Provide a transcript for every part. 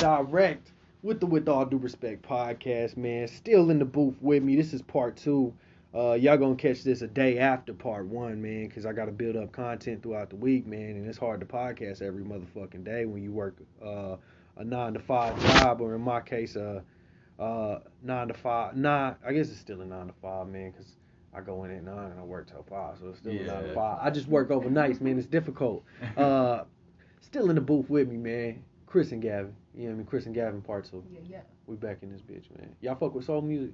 direct with the With All Due Respect podcast, man. Still in the booth with me. This is part two. Uh, y'all gonna catch this a day after part one, man, because I gotta build up content throughout the week, man, and it's hard to podcast every motherfucking day when you work uh, a nine to five job, or in my case, uh, uh, nine to five. Nine, I guess it's still a nine to five, man, because I go in at nine and I work till five, so it's still a nine to five. I just work overnights, man. It's difficult. Uh, still in the booth with me, man. Kris and Gavin. You know what I mean? Kris and Gavin part two. Yeah, yeah. We back in this bitch, man. Y'all fuck with soul music?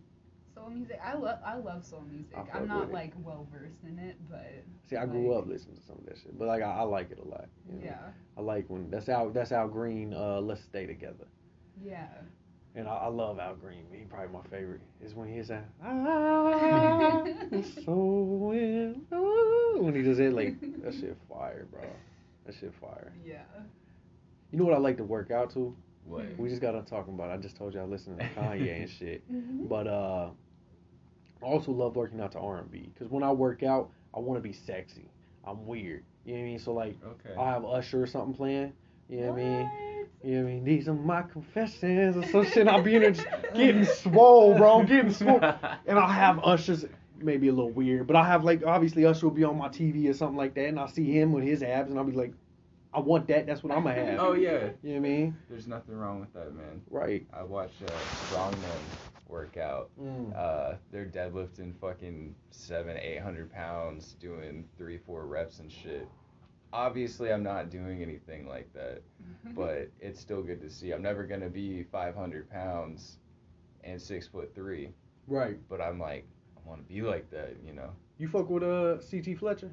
Soul music. I love I love soul music. I I'm not like well versed in it, but See, I grew up listening to some of that shit, but like I, I like it a lot. you know? yeah, I like when that's Al that's Al Green. Uh, let's stay together. yeah. And I, I love Al Green. He probably my favorite. Is when he's like, I'm so in love." when he does it like that shit fire, bro. That shit fire. Yeah. You know what I like to work out to? What? We just got done talking about. It. I just told you I listen to Kanye and shit. Mhm. But uh, I also love working out to R and B because when I work out, I want to be sexy. I'm weird. You know what I mean? So like, Okay. I have Usher or something playing. You know what I mean? You know what I mean? These are my confessions or some shit. I'll be in there just getting swole, bro, getting swole, and I'll have Usher's maybe a little weird, but I have like obviously Usher will be on my TV or something like that, and I'll see him with his abs, and I'll be like, I want that. That's what I'm gonna have. Oh yeah. You know what I mean? There's nothing wrong with that, man. Right. I watch uh, strongmen work out. Mm. Uh, they're deadlifting fucking seven, eight hundred pounds, doing three, four reps and shit. Obviously, I'm not doing anything like that, but it's still good to see. I'm never gonna be 500 pounds and six foot three, Right. but I'm like, I want to be like that, you know. You fuck with uh CT Fletcher?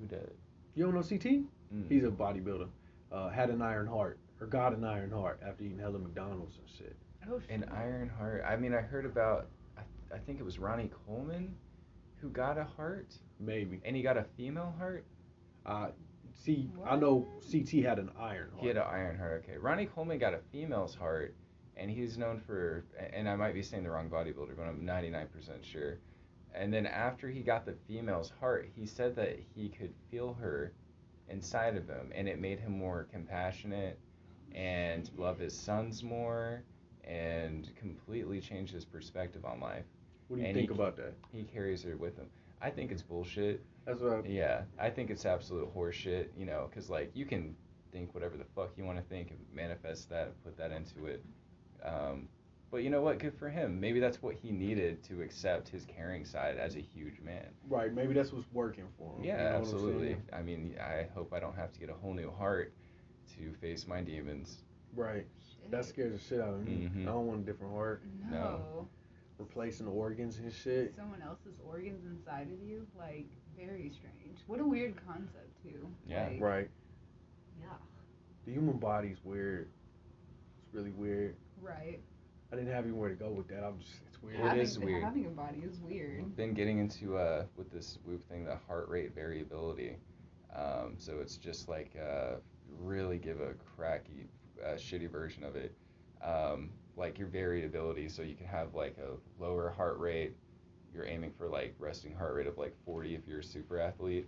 Who does? You don't know CT? Mm. He's a bodybuilder. Uh, had an iron heart or got an iron heart after eating hella McDonald's and shit. Oh, An iron heart. I mean, I heard about. I, I think it was Ronnie Coleman, who got a heart, Maybe. and he got a female heart. Uh, see, I know CT had an iron heart. He had an iron heart. Okay, Ronnie Coleman got a female's heart, and he's known for. And I might be saying the wrong bodybuilder, but I'm 99% sure. And then after he got the female's heart, he said that he could feel her inside of him, and it made him more compassionate and love his sons more, and completely changed his perspective on life. what do you and think he- about that? He carries her with him. I think it's bullshit. That's what I, Yeah, I think it's absolute horseshit, you know, because, like, you can think whatever the fuck you want to think and manifest that and put that into it. Um, but you know what? Good for him. Maybe that's what he needed to accept his caring side as a huge man. right. Maybe that's what's working for him. Yeah, you know absolutely. I mean, I hope I don't have to get a whole new heart to face my demons. Right. Shit. That scares the shit out of me. Mhm. I don't want a different heart. No. Replacing organs and shit. Someone else's organs inside of you, like very strange. What a weird concept too. Yeah. Like, Right. Yeah. The human body's weird. It's really weird. Right. I didn't have anywhere to go with that. I'm just, it's weird. It having, is weird. Having a body is weird. Been getting into uh with this Whoop thing, the heart rate variability. Um, so it's just like uh, really give a cracky, uh, shitty version of it. Um, like your variability, so you can have like a lower heart rate. You're aiming for like resting heart rate of like 40 if you're a super athlete,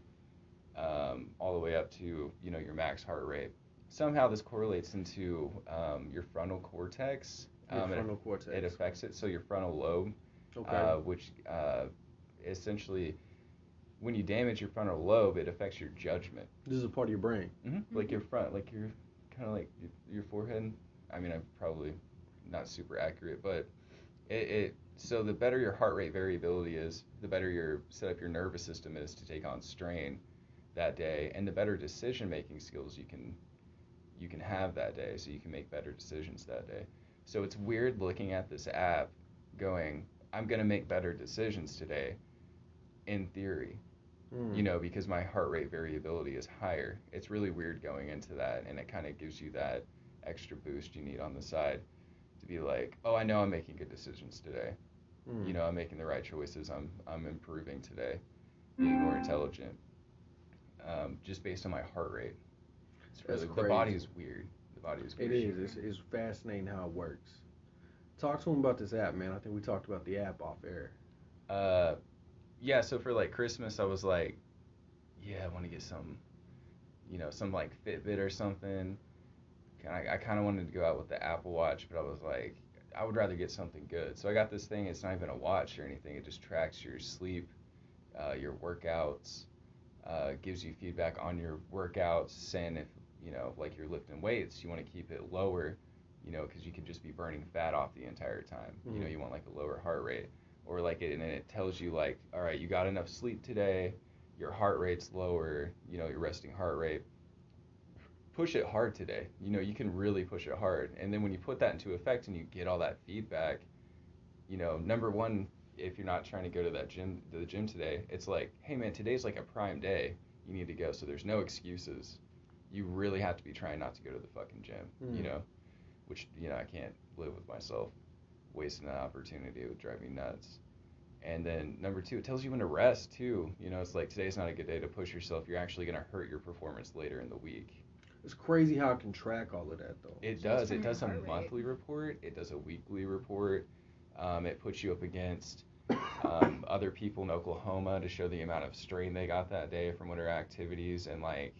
um, all the way up to you know your max heart rate. Somehow this correlates into um, your frontal cortex. Your Um, it- cortex. it affects it. So your frontal lobe okay. uh, which uh, essentially, when you damage your frontal lobe, it affects your judgment. this is a part of your brain. Mm-hmm. Like your front, like your kind of like your, your forehead. I mean, I'm probably not super accurate, but it, it. So the better your heart rate variability is, the better your set up your nervous system is to take on strain that day, and the better decision making skills you can you can have that day, so you can make better decisions that day. So it's weird looking at this app, going, I'm gonna make better decisions today, in theory, Mm. you know, because my heart rate variability is higher. It's really weird going into that, and it kind of gives you that extra boost you need on the side. to be like, oh, I know I'm making good decisions today. Mm. You know, I'm making the right choices. I'm I'm improving today, being more intelligent. Um, just based on my heart rate. It's really the body is weird. Body is It is. It's, it's fascinating how it works. Talk to him about this app, man. I think we talked about the app off air. Uh, yeah. So for like Christmas, I was like, yeah, I want to get some, you know, some like Fitbit or something. I, I kind of wanted to go out with the Apple Watch, but I was like, I would rather get something good. So I got this thing. It's not even a watch or anything. It just tracks your sleep, uh, your workouts, uh, gives you feedback on your workouts, saying if you know, like you're lifting weights, you want to keep it lower, you know, because you could just be burning fat off the entire time. You know, Mhm. you want like a lower heart rate, or like it, and then it tells you like, all right, you got enough sleep today, your heart rate's lower, you know, your resting heart rate. Push it hard today. You know, you can really push it hard, and then when you put that into effect and you get all that feedback, you know, number one, if you're not trying to go to that gym, to the gym today, it's like, hey man, today's like a prime day. You need to go. So there's no excuses. You really have to be trying not to go to the fucking gym. You Mm. know, which you know I can't live with myself wasting that opportunity. It would drive me nuts. And then number two, it tells you when to rest too. You know, it's like today's not a good day to push yourself. You're actually gonna hurt your performance later in the week. It's crazy how it can track all of that, though. It Just does. It does a rate. monthly report. It does a weekly report. Um, it puts you up against um, other people in Oklahoma to show the amount of strain they got that day from whatever activities and like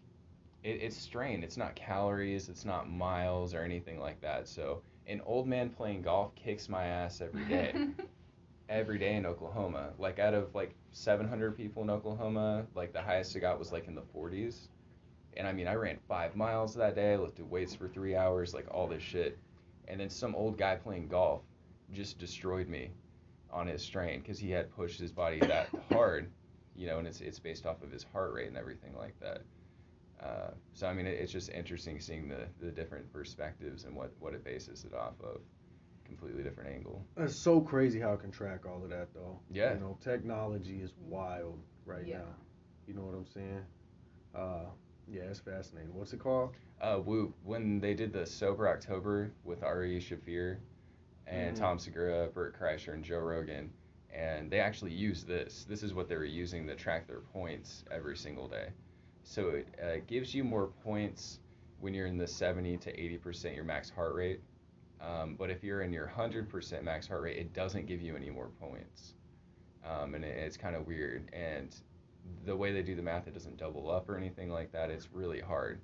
it, it's strain. It's not calories. It's not miles or anything like that. So an old man playing golf kicks my ass every day. every day in Oklahoma. Like out of like 700 people in Oklahoma, like the highest I got was like in the 40s. And I mean, I ran five miles that day, lifted weights for three hours, like all this shit. And then some old guy playing golf just destroyed me on his strain because he had pushed his body that hard, you know, and it's it's based off of his heart rate and everything like that. Uh, so I mean, it, it's just interesting seeing the, the different perspectives and what, what it bases it off of. Completely different angle. It's so crazy how it can track all of that, though. Yeah. You know, technology is wild right Yeah. now. You know what I'm saying? Uh, yeah, it's fascinating. What's it called? Uh, Whoop, when they did the Sober October with Ari Shaffir and Mhm. Tom Segura, Bert Kreischer, and Joe Rogan, and they actually used this. This is what they were using to track their points every single day. So it uh, gives you more points when you're in the 70 to 80% your max heart rate. Um, but if you're in your 100% max heart rate, it doesn't give you any more points. Um, and it, it's kind of weird. And the way they do the math, it doesn't double up or anything like that. It's really hard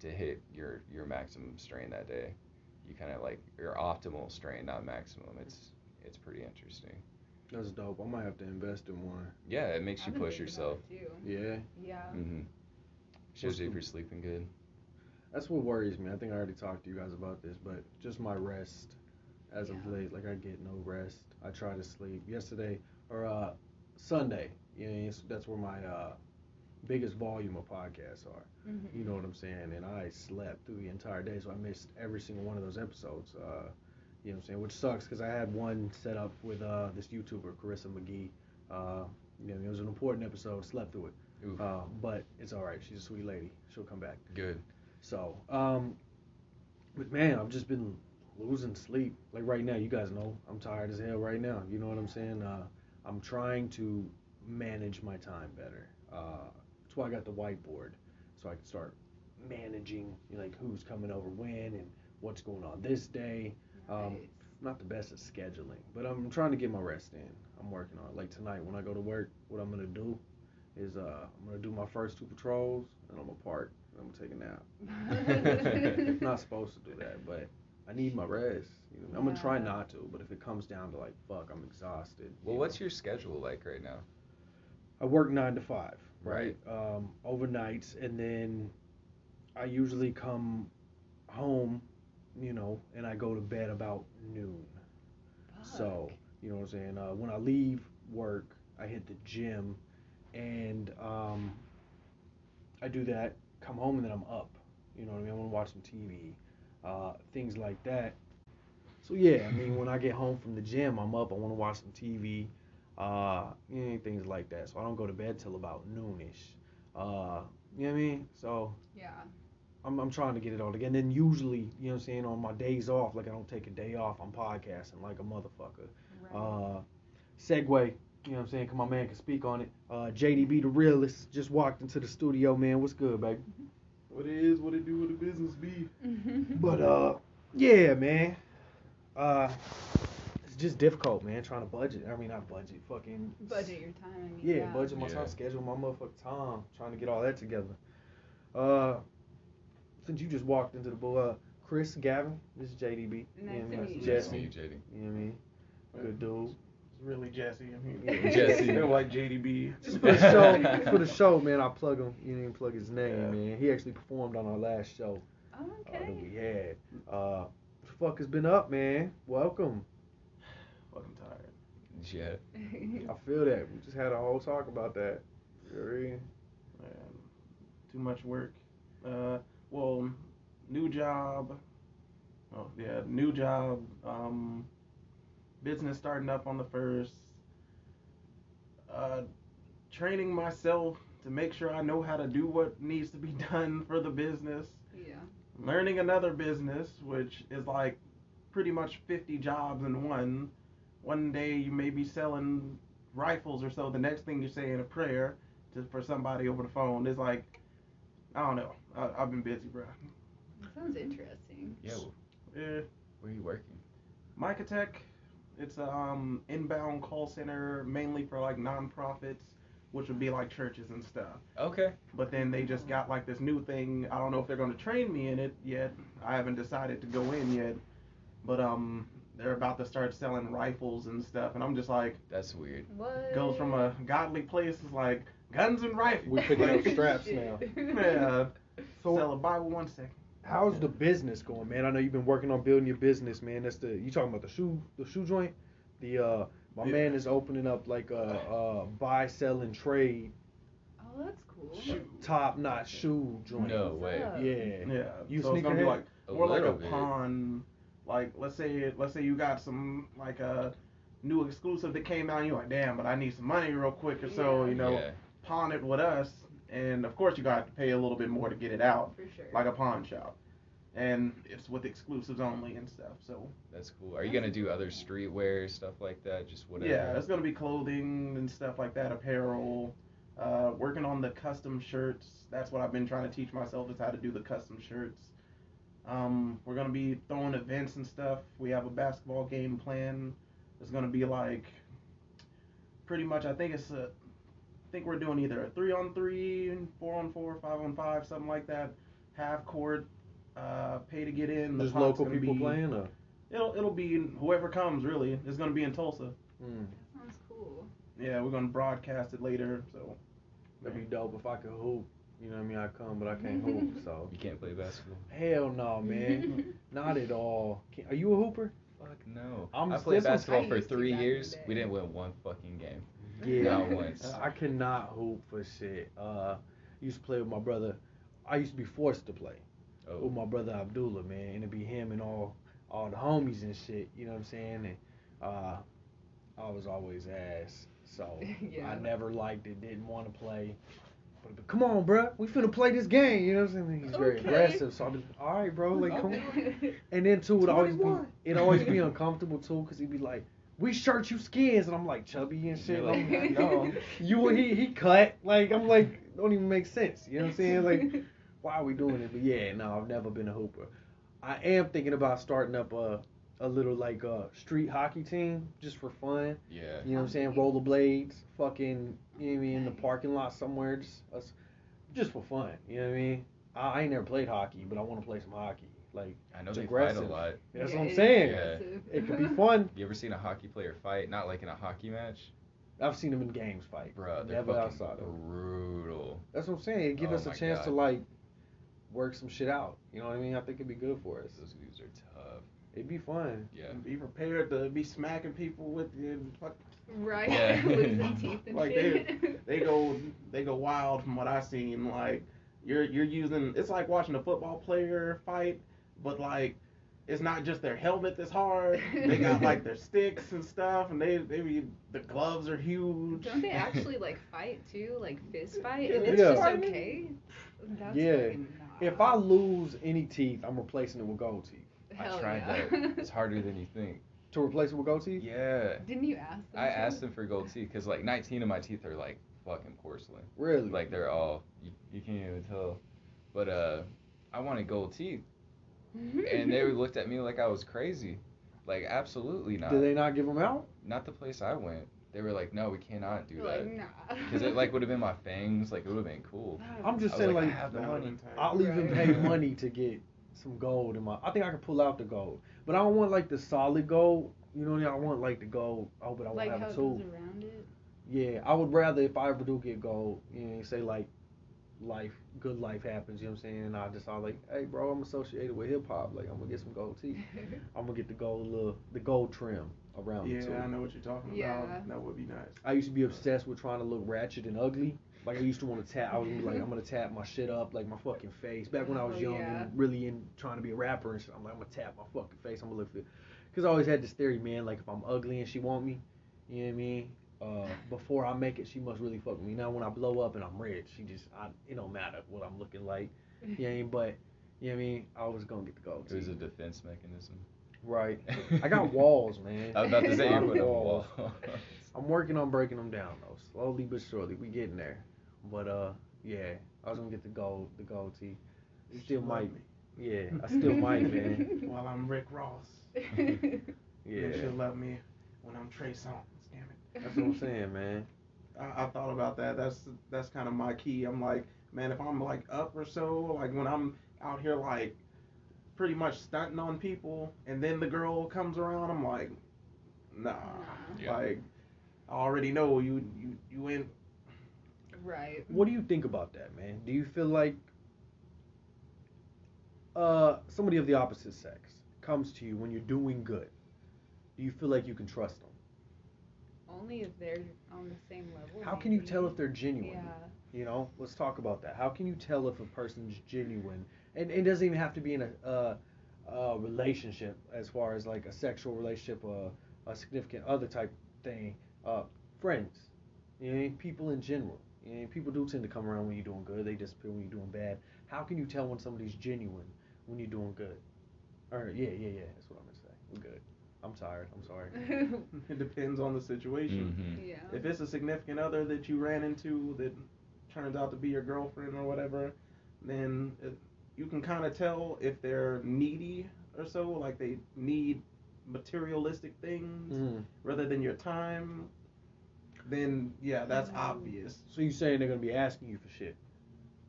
to hit your your maximum strain that day. You kind of like your optimal strain, not maximum. It's it's pretty interesting. That's dope. I might have to invest in one. Yeah, it makes you I've been push yourself. about too. Yeah. Yeah. hmm Shows you if you're sleeping good. That's what worries me. I think I already talked to you guys about this, but just my rest as of Yeah. late. Like I get no rest. I try to sleep. Yesterday or uh Sunday, you know, that's where my uh biggest volume of podcasts are. Mhm. You know what I'm saying? And I slept through the entire day, so I missed every single one of those episodes. Uh, you know what I'm saying? Which sucks because I had one set up with uh, this YouTuber, Carissa McGee. Uh, you know, it was an important episode. Slept through it, Uh, but it's all right. She's a sweet lady. She'll come back. good. So, um, but man, I've just been losing sleep. Like right now, you guys know I'm tired as hell right now. You know what I'm saying? Uh, I'm trying to manage my time better. Uh, that's why I got the whiteboard, so I can start managing you know, like who's coming over when and what's going on this day. Um, not the best at scheduling, but I'm trying to get my rest in. I'm working on it. Like tonight, when I go to work, what I'm gonna do is uh, I'm gonna do my first two patrols, and I'm gonna park, and I'm gonna take a nap. not supposed to do that, but I need my rest. You know, I'm gonna try not to, but if it comes down to like, fuck, I'm exhausted. Well, you what's know. your schedule like right now? I work nine to five, right? Um, overnights, and then I usually come home, you know, and I go to bed about noon. So, you know what I'm saying? Uh, when I leave work, I hit the gym, and um, I do that. Come home and then I'm up. You know what I mean? I want to watch some TV, uh, things like that. So yeah, I mean, when I get home from the gym, I'm up. I want to watch some TV, uh, things like that. So I don't go to bed till about noonish. Uh, you know what I mean? So Yeah. I'm I'm trying to get it all together. And then usually, you know what I'm saying, on my days off, like I don't take a day off, I'm podcasting like a motherfucker. Right. Uh, segue, you know what I'm saying? Cause my man can speak on it. Uh, JDB the Realest just walked into the studio, man. What's good, baby? What it is, what it do, what the business be. But uh, yeah, man. Uh, it's just difficult, man. Trying to budget. I mean, not budget. Fucking budget your time. I mean, Yeah, budget my Yeah. time, schedule my motherfucking time. Trying to get all that together. Uh, since you just walked into the bull, uh, Kris Gavin, this is JDB. Nice you know to what I mean? meet you. Nice to meet you, JD. You know what I mean? Good dude. It's really Jesse. I mean, Yeah, Jesse. They're like JDB. Just for the show, for the show, man. I plug him. You didn't even plug his name, Yeah. man. He actually performed on our last show uh, that okay. we had. Uh, what the fuck has been up, man? Welcome. Fucking tired. Yeah. I feel that. We just had a whole talk about that. Very. Man, too much work. Uh, well, new job. Oh yeah, new job. Um, business starting up on the first. Uh, training myself to make sure I know how to do what needs to be done for the business. yeah. learning another business, which is like pretty much 50 jobs in one. One day you may be selling rifles or so. The next thing you're saying a prayer to, for somebody over the phone. It's like, I don't know. I, I've been busy, bro. That sounds interesting. Yeah. well, Yeah. Where are you working? Micatech, it's a um, inbound call center mainly for like nonprofits, which would be like churches and stuff. Okay. But then they just got like this new thing. I don't know if they're going to train me in it yet. I haven't decided to go in yet. But um, they're about to start selling rifles and stuff, and I'm just like, That's weird. What? goes from a godly place is like guns and rifles. We picking up straps now. Yeah. So- Sell a Bible one second. How's the business going, man? I know you've been working on building your business, man. That's the you talking about the shoe the shoe joint. The uh, my Yeah. man is opening up like a, uh buy, sell, and trade Oh, that's cool. Shoot. top notch shoe joint. No way. Yeah. Yeah. You so it's gonna be sneakerhead? like A more like a bit. pawn. Like let's say let's say you got some like a new exclusive that came out. and You're like, damn, but I need some money real quick or so. You know, Yeah. pawn it with us, and of course you got to pay a little bit more to get it out, For sure. like a pawn shop. And it's with exclusives only and stuff. So That's cool. Are you gonna do other streetwear stuff like that? Just whatever. yeah, it's gonna be clothing and stuff like that, apparel. Uh, working on the custom shirts. That's what I've been trying to teach myself is how to do the custom shirts. Um, we're gonna be throwing events and stuff. We have a basketball game plan. It's gonna be like pretty much. I think it's a. I think we're doing either a three on three, four on four, five on five, something like that. Half court, uh, pay to get in. The Just local people be- playing. Or? It'll it'll be whoever comes really. It's gonna be in Tulsa. Mm, That sounds cool. Yeah, we're gonna broadcast it later. So that'd be dope if I could hoop. You know what I mean? I come, but I can't hoop. So You can't play basketball. hell no, man. Not at all. Can, are you a hooper? Fuck no. I'm- I played basketball for three back in the years. We didn't win one fucking game. Yeah. Not once. I cannot hoop for shit. Uh, used to play with my brother. I used to be forced to play with Oh. my brother Abdullah, man, and it'd be him and all all the homies and shit. You know what I'm saying? And uh, I was always ass, so Yeah. I never liked it. Didn't want to play. But, but come on, bruh, we finna play this game. You know what I'm saying? He's very Okay. aggressive, so I'd be all right, bro. Like, come on. And then too, it always be 21. it always be uncomfortable too, cause he'd be like, "We shirt you skins," and I'm like chubby and shit. You're like, like, no, you he he cut. Like I'm like, don't even make sense. You know what I'm saying? Like, why are we doing it? But yeah, no, I've never been a hooper. I am thinking about starting up a a little like a street hockey team just for fun. Yeah. You know what I'm saying? Rollerblades, fucking, you know what I mean, in the parking lot somewhere, just us, just for fun. You know what I mean? I, I ain't never played hockey, but I want to play some hockey. Like I know It's they aggressive. fight a lot. that's Yeah, what I'm saying. Yeah. It could be fun. You ever seen a hockey player fight? Not like in a hockey match, I've seen them in games fight. bro. They're Never fucking outside brutal. That's what I'm saying. It give Oh us a my chance to like work some shit out. You know what I mean? I think it'd be good for us. Those dudes are tough. It'd be fun. Yeah. be prepared to be smacking people with your fuck. Right. Yeah. Losing teeth and Like shit. They go they go wild from what I seen. Like you're you're using it's like watching a football player fight, but like it's not just their helmet that's hard. They got like their sticks and stuff, and they they be the gloves are huge. Don't they actually like fight too, like fist fight, Yeah, and it's yeah. just okay? That's Yeah. If I lose any teeth, I'm replacing it with gold teeth. Hell I tried yeah. that. It's harder than you think. To replace it with gold teeth? Yeah. Didn't you ask them? I to? asked them for gold teeth because like 19 of my teeth are like fucking porcelain. Really? Like they're all you, you can't even tell. But uh, I wanted gold teeth, and they looked at me like I was crazy. Like absolutely not. Did they not give them out? Not the place I went. They were like, no, we cannot do You're that. like, nah. Because it like would have been my fangs. Like it would have been cool. I'm just I saying, like, like, I have the That money. would've been tight. I'll even pay money to get some gold in my. I think I can pull out the gold, but I don't want like the solid gold. You know what I mean? I want like the gold. Oh, but I want like to how have it a goes tool. around it. Yeah, I would rather if I ever do get gold, you know, say like life, good life happens. You know what I'm saying? And I just all like, hey, bro, I'm associated with hip hop. Like I'm gonna get some gold teeth. I'm gonna get the gold little, the gold trim around Yeah, it too. I know what you're talking Yeah. about. That would be nice. I used to be obsessed with trying to look ratchet and ugly. Like I used to want to tap. I was like, I'm gonna tap my shit up, like my fucking face. Back when I was Oh, young yeah. and really in trying to be a rapper and shit, I'm like, I'm gonna tap my fucking face. I'm gonna look good. Cause I always had this theory, man. Like if I'm ugly and she want me, you know what I mean? Uh, before I make it, she must really fuck with me. Now when I blow up and I'm rich, she just, I, it don't matter what I'm looking like. You know I mean? But you know what I mean? I was gonna get the gold. It was a defense mechanism. Right. I got walls, man. I was about to say you put a wall. I'm working on breaking them down though, slowly but surely. We getting there. But uh, yeah, I was gonna get the gold, the gold tee. You Still should might. love me. Yeah, I still might, man. While I'm Rick Ross. Yeah, You should love me when I'm Trey Songz. Damn it. that's what I'm saying, man. I, I thought about that. That's that's kind of my key. I'm like, man, if I'm like up or so, like when I'm out here like pretty much stunting on people, and then the girl comes around, I'm like, nah. Yeah. Like, I already know you you you in. right. What do you think about that, man? Do you feel like uh somebody of the opposite sex comes to you when you're doing good? Do you feel like you can trust them? Only if they're on the same level. How can you tell if they're genuine? Yeah. You know, let's talk about that. How can you tell if a person's genuine? And it doesn't even have to be in a, uh, a relationship, as far as like a sexual relationship, or a significant other type thing. Uh, friends, you know, people in general. You know, people do tend to come around when you're doing good. They disappear when you're doing bad. How can you tell when somebody's genuine when you're doing good? Or yeah, yeah, yeah. That's what I'm gonna say. We're good. I'm tired. I'm sorry. It depends on the situation. Mhm. yeah. If it's a significant other that you ran into that turns out to be your girlfriend or whatever, then it, you can kind of tell if they're needy or so, like they need materialistic things Mm. rather than your time. Then yeah, that's Mm. obvious. So you saying they're gonna be asking you for shit?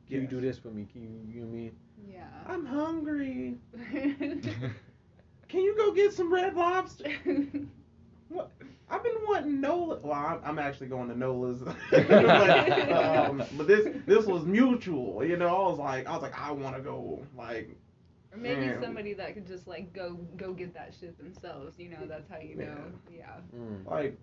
Can you do this for me? Can you? You know what I mean? Yeah. I'm hungry. Can you go get some red lobster? What? I've been wanting Nola. Well, I'm, I'm actually going to Nola's, but, um, but this this was mutual. You know, I was like, I was like, I want to go. Like, or maybe Man. somebody that could just like go go get that shit themselves. You know, that's how you know. Yeah. Mm. like,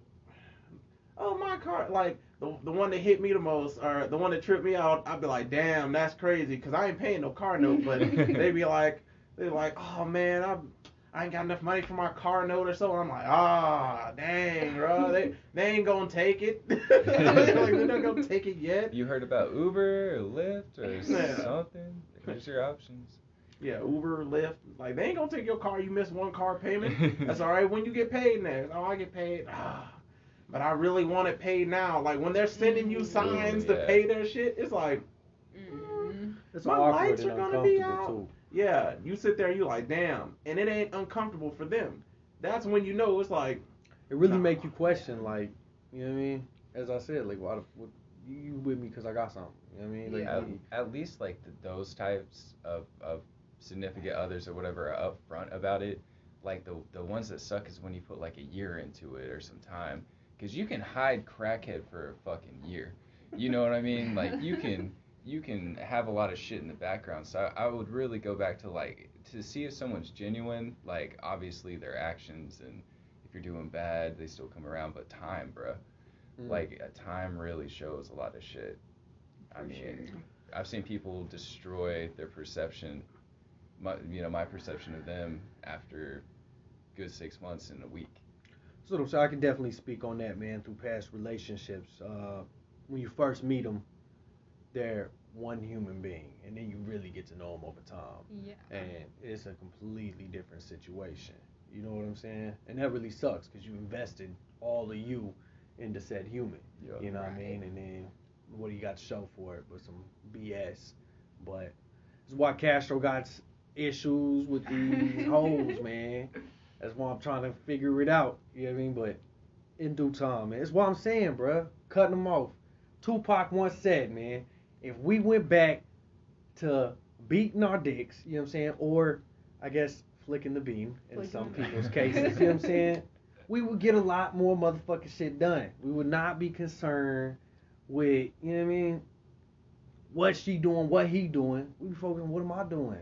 oh my car. Like the the one that hit me the most, or the one that tripped me out. I'd be like, damn, that's crazy, cause I ain't paying no car note. But they'd be like, they're like, oh man, I. I ain't got enough money for my car note or so. I'm like, ah, dang, bro. They they ain't gonna take it. like, they're not gonna take it yet. You heard about Uber or Lyft or Yeah. something? Here's your options. Yeah, Uber, Lyft. Like they ain't gonna take your car. You miss one car payment. That's all right. When you get paid next, oh, I get paid. Ah, but I really want it paid now. Like when they're sending you Mm. signs Ooh, to pay their shit, it's like, Mm. It's My lights are gonna be out. too. Yeah. You sit there, and you like, damn, and it ain't uncomfortable for them. That's when you know it's like, It really Nah. make you question, like, you know what I mean? As I said, like, why the, what, you, you with me because I got something. You know what I mean? Like, Yeah. At, you- at least like the, those types of, of significant others or whatever are upfront about it. Like the the ones that suck is when you put like a year into it or some time, because you can hide crackhead for a fucking year. You know what I mean? Like you can you can have a lot of shit in the background. So I, I would really go back to like to see if someone's genuine. Like obviously their actions and if you're doing bad, they still come around. But time, bro, Mm. Like uh, time really shows a lot of shit. I mean, sure. I've seen people destroy their perception, my, you know, my perception of them after good six months in a week. So, so I can definitely speak on that, man, through past relationships. Uh, when you first meet them, they're one human being, and then you really get to know them over time, Yeah. and it's a completely different situation. You know what I'm saying? And that really sucks because you invested all of you into said human. Yeah. You know what I mean? And then what do you got to show for it? But some BS. But it's why Castro got issues with these hoes, man. That's why I'm trying to figure it out. You know what I mean? But in due time, man. It's what I'm saying, bruh. Cutting them off. Tupac once said, man, if we went back to beating our dicks, you know what I'm saying, or I guess flicking the beam in Flicking some the beam. people's cases, you know what I'm saying, we would get a lot more motherfucking shit done. We would not be concerned with, you know what I mean, what she doing, what he doing. We be focusing, what am I doing?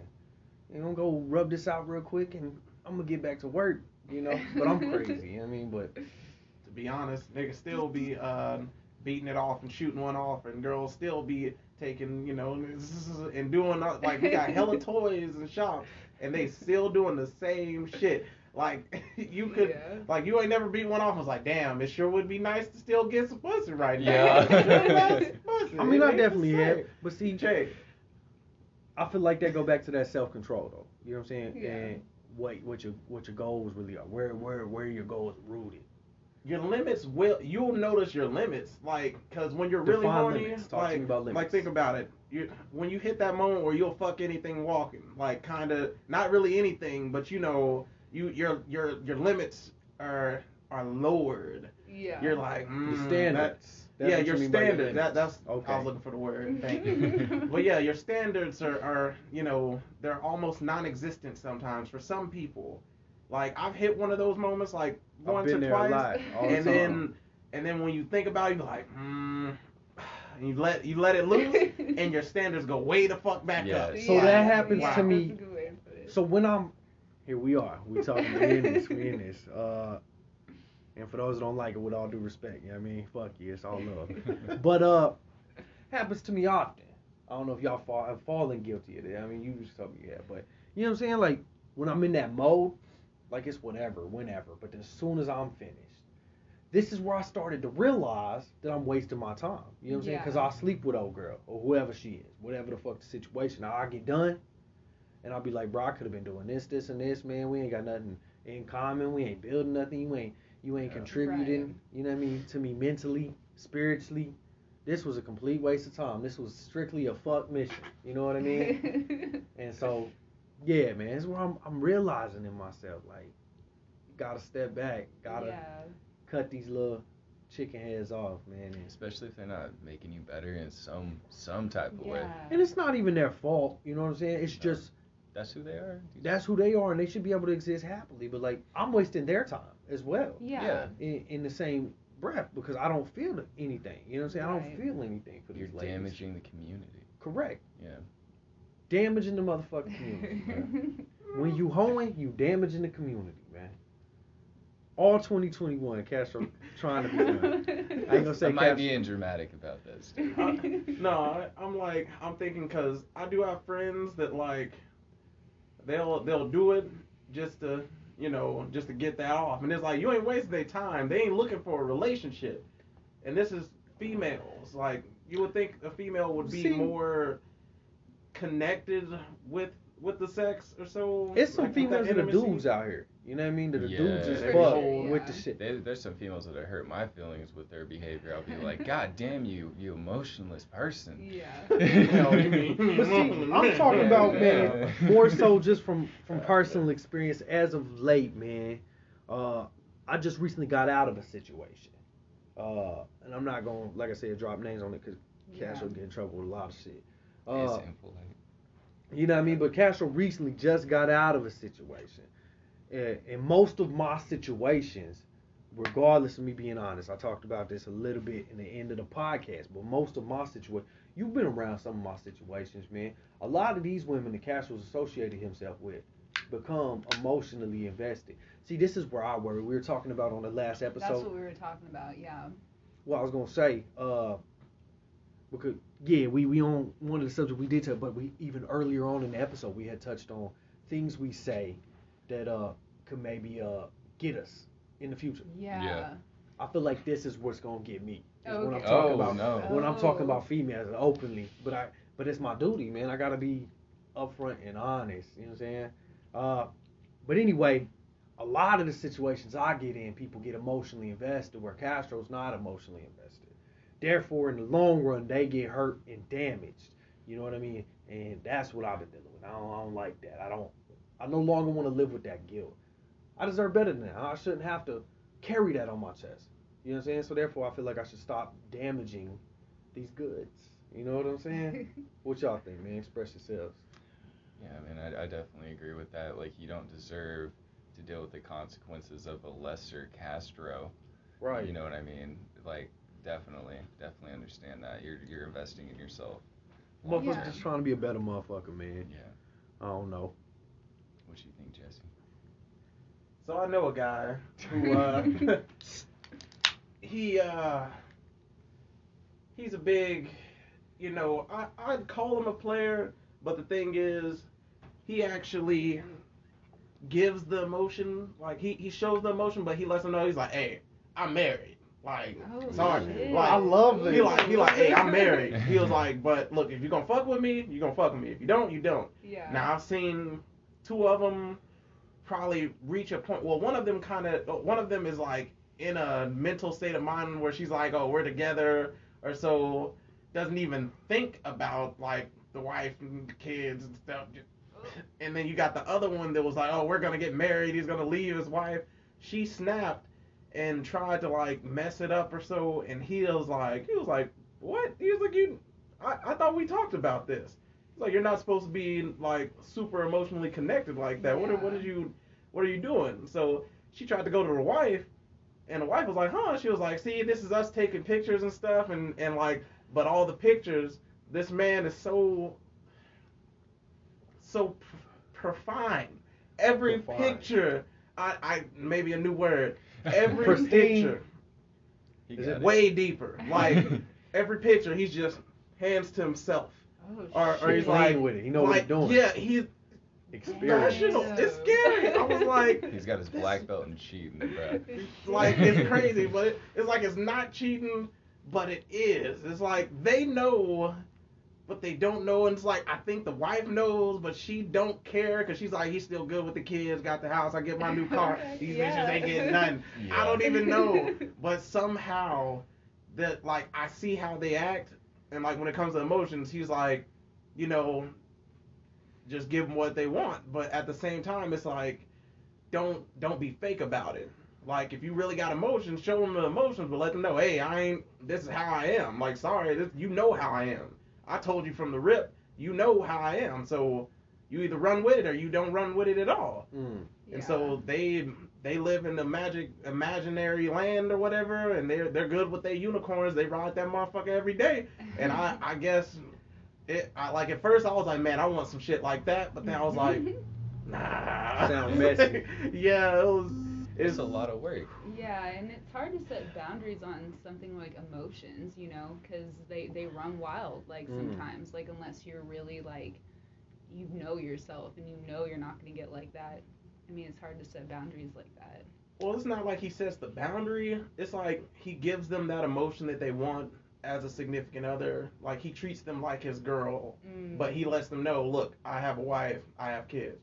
You know, go rub this out real quick and I'm gonna get back to work, you know. But I'm crazy, you know what I mean? But To be honest, niggas still be uh, beating it off and shooting one off, and girls still be taking, you know, and doing uh, like we got hella toys and shops, and they still doing the same shit. Like you could, Yeah. like you ain't never beat one off. I was like, damn, it sure would be nice to still get some pussy right now. Yeah. Pussy. I mean, I It ain't definitely have. But see, Jay, I feel like that go back to that self control though. You know what I'm saying? Yeah. And what what your what your goals really are. Where where where your goals rooted. Your limits will you'll notice your limits like because when you're really Define horny limits. Talk to like me about like think about it you when you hit that moment where you'll fuck anything walking like kind of not really anything but you know you your your your limits are are lowered Yeah. you're like Your mm, standards. that- That's yeah what you your mean by that that's Okay. I was looking for the word thank you but yeah your standards are, are you know they're almost non-existent sometimes for some people like I've hit one of those moments like I've once been or there twice a lot. All the and time. then and then when you think about it, you're like, hmm. You let you let it loose, and your standards go way the fuck back up. Yes. So Yeah. that happens Wow. to me. That's a good way to put it. So when I'm here, we are. We talking. We in this. We in this. Uh, and for those that don't like it, with all due respect, you know what I mean? Fuck you. It's all love. But uh, happens to me often. I don't know if y'all fall, have fallen guilty of it. I mean, you just told me yeah, but you know what I'm saying? Like when I'm in that mode, like it's whatever, whenever. But as soon as I'm finished, this is where I started to realize that I'm wasting my time. You know what I'm saying? Because I'll sleep with old girl or whoever she is, whatever the fuck the situation. I get done, and I'll be like, bro, I could have been doing this, this, and this, man. We ain't got nothing in common. We ain't building nothing. You ain't, you ain't Yeah. contributing. Right. You know what I mean? To me mentally, spiritually. This was a complete waste of time. This was strictly a fuck mission. You know what I mean? and so, yeah, man, it's where I'm, I'm realizing in myself, like, gotta step back, gotta yeah. cut these little chicken heads off, man. And, Especially if they're not making you better in some some type of way. Yeah. and it's not even their fault. You know what I'm saying? It's No. just That's who they are. that's who they are, and they should be able to exist happily. But like, I'm wasting their time as well. Yeah. Yeah. In, in the same breath because I don't feel anything. You know what I'm saying? I don't feel anything for You're these ladies. damaging the community. Correct. Yeah. Damaging the motherfucking community. when you hoeing, you damaging the community, man. All 2021, Castro trying to be done. I ain't gonna say I might Castro. being dramatic about this. Uh, no, I, I'm like I'm thinking because I do have friends that like they'll they'll do it just to you know just to get that off, and it's like you ain't wasting their time. They ain't looking for a relationship, and this is females. Like you would think a female would be See- more connected with with the sex or so. It's some like, with females that and the dudes out here. You know what I mean? That the Yeah. dudes just There's fuck whole- with the shit. There, there's some females that hurt my feelings with their behavior. I'll be like, God damn you, you emotionless person. yeah. Hell, you mean- But see, I'm talking about man, more so just from from personal experience as of late, man. Uh, I just recently got out of a situation, uh, and I'm not going, to like I said, drop names on it because Yeah. Castro get in trouble with a lot of shit. It's Uh, you know what I mean? But Castro recently just got out of a situation, and, and most of my situations, regardless of me being honest, I talked about this a little bit in the end of the podcast. But most of my situation, you've been around some of my situations, man. A lot of these women that Castro's associated himself with become emotionally invested. See, this is where I worry. We were talking about on the last episode. That's what we were talking about. Yeah. Well, I was gonna say, uh, because yeah, we we on one of the subjects we did touch, but we even earlier on in the episode we had touched on things we say that uh could maybe uh get us in the future. Yeah. Yeah. I feel like this is what's gonna get me. is When I'm talking Oh, about no. when I'm talking Oh. about females openly, but I but it's my duty, man. I gotta be upfront and honest. You know what I'm saying? Uh, but anyway, a lot of the situations I get in, people get emotionally invested, where Castro's not emotionally invested. Therefore, in the long run, they get hurt and damaged. You know what I mean? And that's what I've been dealing with. I don't, I don't like that. I don't. I no longer want to live with that guilt. I deserve better than that. I shouldn't have to carry that on my chest. You know what I'm saying? So therefore, I feel like I should stop damaging these goods. You know what I'm saying? what y'all think, man? Express yourselves. Yeah, I mean, I, I definitely agree with that. Like, you don't deserve to deal with the consequences of a lesser Castro. Right. You know what I mean? Like, definitely, definitely understand that. You're you're investing in yourself. Motherfuckers Yeah. just trying to be a better motherfucker, man. Yeah. I don't know. What you think, Jesse? So I know a guy who uh he uh he's a big you know, I, I'd call him a player, but the thing is he actually gives the emotion, like he, he shows the emotion, but he lets them know he's like, Hey, I'm married. Like Oh, sorry. shit. Like I love this. he this. like he like, hey, I'm married. He was like, but look, if you're gonna fuck with me, you're gonna fuck with me. If you don't, you don't. Yeah. Now I've seen two of them probably reach a point. Well, one of them kind of, uh, one of them is like in a mental state of mind where she's like, oh, we're together, or so doesn't even think about like the wife and the kids and stuff. And then you got the other one that was like, oh, we're gonna get married. He's gonna leave his wife. She snapped and tried to like mess it up or so, and he was like, he was like, what? He was like, you, I, I thought we talked about this. He's like, you're not supposed to be like super emotionally connected like that. What, are- what did you, what are you doing? So she tried to go to her wife, and the wife was like, huh? She was like, see, this is us taking pictures and stuff, and and like, but all the pictures, this man is so, so pr- profine. Every Profine. picture, I, I maybe a new word. Every Pristine. picture, Is got it way deeper. Like every picture, he's just hands to himself, Oh, or, or he's Playing like, with it. He know what like, he's doing. Yeah, he's Experience. rational. It's scary. I was like, He's got his black belt and cheating, bro. like it's crazy, but it, it's like it's not cheating, but it is. It's like they know, but they don't know, and it's like I think the wife knows, but she don't care because she's like he's still good with the kids, got the house, I get my new car. These yeah. bitches ain't getting nothing. I don't even know, but somehow that like I see how they act, and like when it comes to emotions, he's like, you know, just give them what they want, but at the same time, it's like don't don't be fake about it. Like if you really got emotions, show them the emotions, but let them know, hey, I ain't. This is how I am. Like sorry, this, you know how I am. I told you from the rip. You know how I am. So you either run with it or you don't run with it at all. Mm. And so they they live in the magic imaginary land or whatever, and they're they're good with their unicorns. They ride that motherfucker every day. And I I guess it I like at first I was like, man, I want some shit like that, but then I was like, nah. Sound messy. yeah, it was. It's a lot of work. Yeah, and it's hard to set boundaries on something like emotions, you know, because they they run wild like Mm. sometimes, like unless you're really like you know yourself and you know you're not gonna get like that. I mean, it's hard to set boundaries like that. Well, it's not like he sets the boundary. It's like he gives them that emotion that they want as a significant other. Like he treats them like his girl, Mm, but he lets them know, look, I have a wife, I have kids.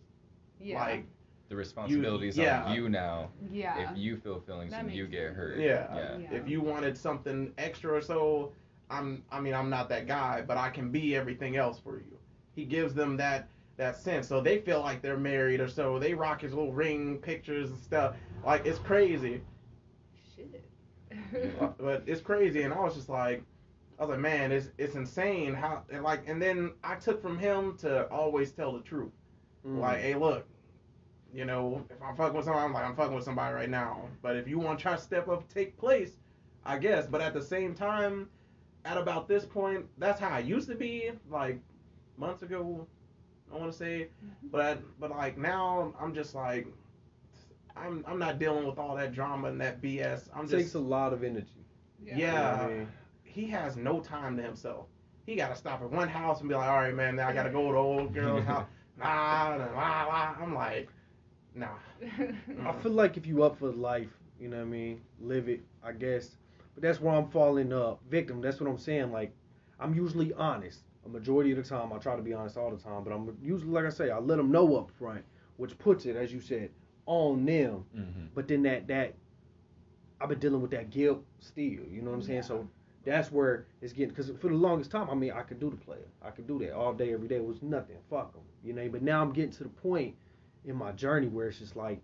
yeah, Like The responsibility's yeah. on you now. yeah, If you feel feelings That and you get sense. hurt. Yeah. Yeah. Yeah. if you wanted something extra or so, I'm I mean I'm not that guy, but I can be everything else for you. He gives them that that sense, so they feel like they're married or so. They rock his little ring pictures and stuff. Like it's crazy, shit. but it's crazy, and I was just like, I was like, man, it's it's insane how and like, and then I took from him to always tell the truth. Mm. Like, hey, look, you know, if I'm fucking with somebody, I'm like, I'm fucking with somebody right now. But if you want to try to step up, take place, I guess. But at the same time, at about this point, that's how I used to be, like months ago. I want to say, mm-hmm. but but like now, I'm just like, I'm I'm not dealing with all that drama and that BS. I'm It takes a lot of energy. yeah. You know I mean? He has no time to himself. He got to stop at one house and be like, all right, man, now I got to go to the old girl's house. Nah, nah, nah, nah. I'm like, nah. I feel like if you up for life, you know what I mean, live it, I guess. But that's where I'm falling uh victim. That's what I'm saying. Like, I'm usually honest. a majority of the time. I try to be honest all the time, but I'm usually like I say, I let them know up front, which puts it, as you said, on them. Mm-hmm. But then that that I've been dealing with that guilt still. You know what I'm saying? Yeah. So that's where it's getting because for the longest time, I mean, I could do the player, I could do that all day, every day. It was nothing. Fuck them, you know. But now I'm getting to the point in my journey where it's just like,